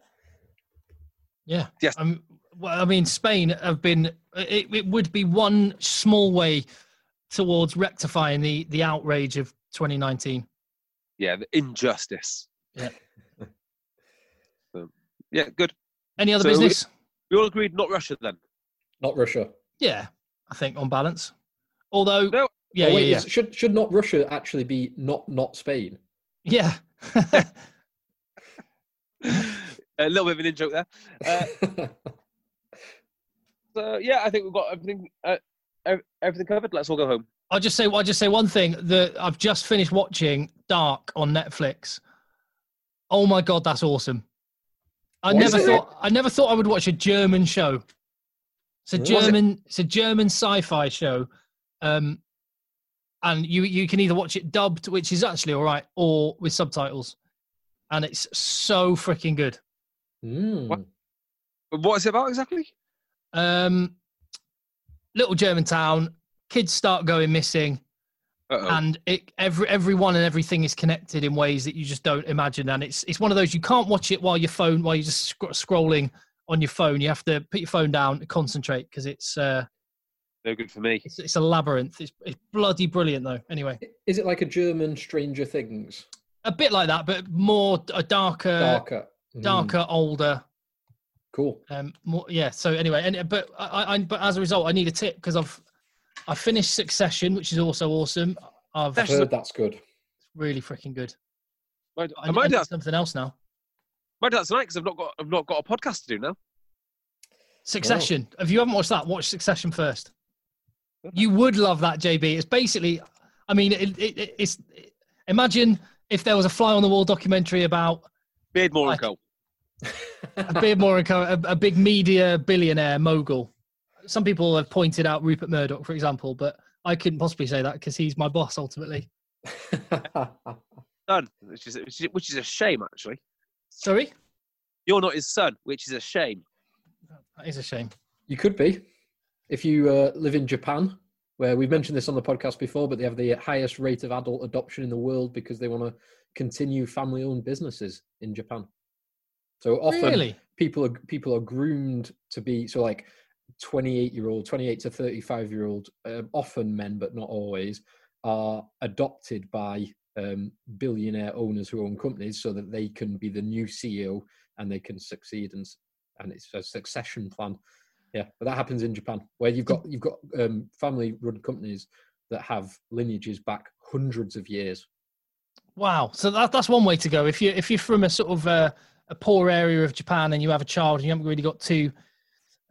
Yeah. Yes. Um, well, I mean, Spain have been. It, it would be one small way towards rectifying the the outrage of 2019. Yeah, the injustice. Yeah. so, [laughs] yeah, good. Any other so business? We, we all agreed not Russia then. Not Russia. Yeah, I think on balance. Although no, yeah, oh, wait, yeah, yeah. should should not Russia actually be not not Spain? Yeah. [laughs] a little bit of an in joke there. Uh, [laughs] so yeah, I think we've got everything uh, everything covered. Let's all go home. I'll just say I'll just say one thing that I've just finished watching Dark on Netflix. Oh my god, that's awesome! I what never thought I never thought I would watch a German show. It's a German it? it's a German sci-fi show. Um, and you you can either watch it dubbed, which is actually all right, or with subtitles, and it's so freaking good. Mm. What? what is it about exactly? Um, little German town, kids start going missing, Uh-oh. and it every everyone and everything is connected in ways that you just don't imagine. And it's it's one of those you can't watch it while your phone while you're just sc- scrolling on your phone. You have to put your phone down and concentrate because it's uh, no good for me. It's, it's a labyrinth. It's, it's bloody brilliant, though. Anyway, is it like a German Stranger Things? A bit like that, but more a darker, darker, mm. darker, older. Cool. Um, more, yeah. So anyway, and but I, I but as a result, I need a tip because I've I finished Succession, which is also awesome. I've heard that's good. It's really freaking good. I, I might do something else now. Might do that tonight because I've not got I've not got a podcast to do now. Succession. If you haven't watched that, watch Succession first. You would love that, JB. It's basically, I mean, it, it, it's imagine if there was a fly on the wall documentary about Beardmore and Co. [laughs] a Beardmore and Co. A, a big media billionaire mogul. Some people have pointed out Rupert Murdoch, for example, but I couldn't possibly say that because he's my boss ultimately. Son, which is which is- which is a shame actually. Sorry, You're not his son, which is a shame. that is a shame. You could be. If you uh, live in Japan, where we've mentioned this on the podcast before, but they have the highest rate of adult adoption in the world because they want to continue family owned businesses in Japan. So often Really? people are people are groomed to be so like 28 year old 28 to 35 year old um, often men but not always are adopted by um, billionaire owners who own companies so that they can be the new ceo and they can succeed and and it's a succession plan yeah but that happens in japan where you've got you've got um, family run companies that have lineages back hundreds of years Wow. So that, that's one way to go. If you if you're from a sort of uh, a poor area of Japan and you have a child and you haven't really got two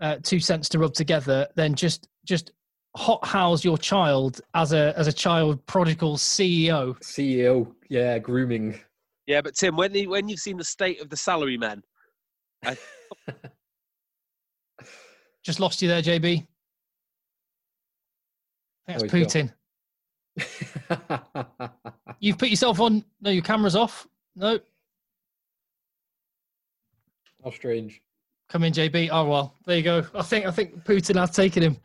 uh, two cents to rub together, then just just hot house your child as a as a child prodigal CEO. ceo yeah grooming Yeah, but Tim, when you, when you've seen the state of the salary men, [laughs] Just lost you there, JB. Oh, That's. Putin. [laughs] You've put yourself on. No, your camera's off. No, how strange come in, JB. Oh well, there you go. I think I think Putin has taken him.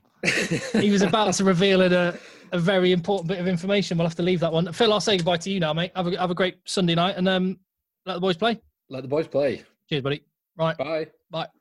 He was about to reveal a, a very important bit of information. We'll have to leave that one. Phil, I'll say goodbye to you now, mate. Have a have a great Sunday night, and um, let the boys play. let the boys play Cheers, buddy. Right, bye bye.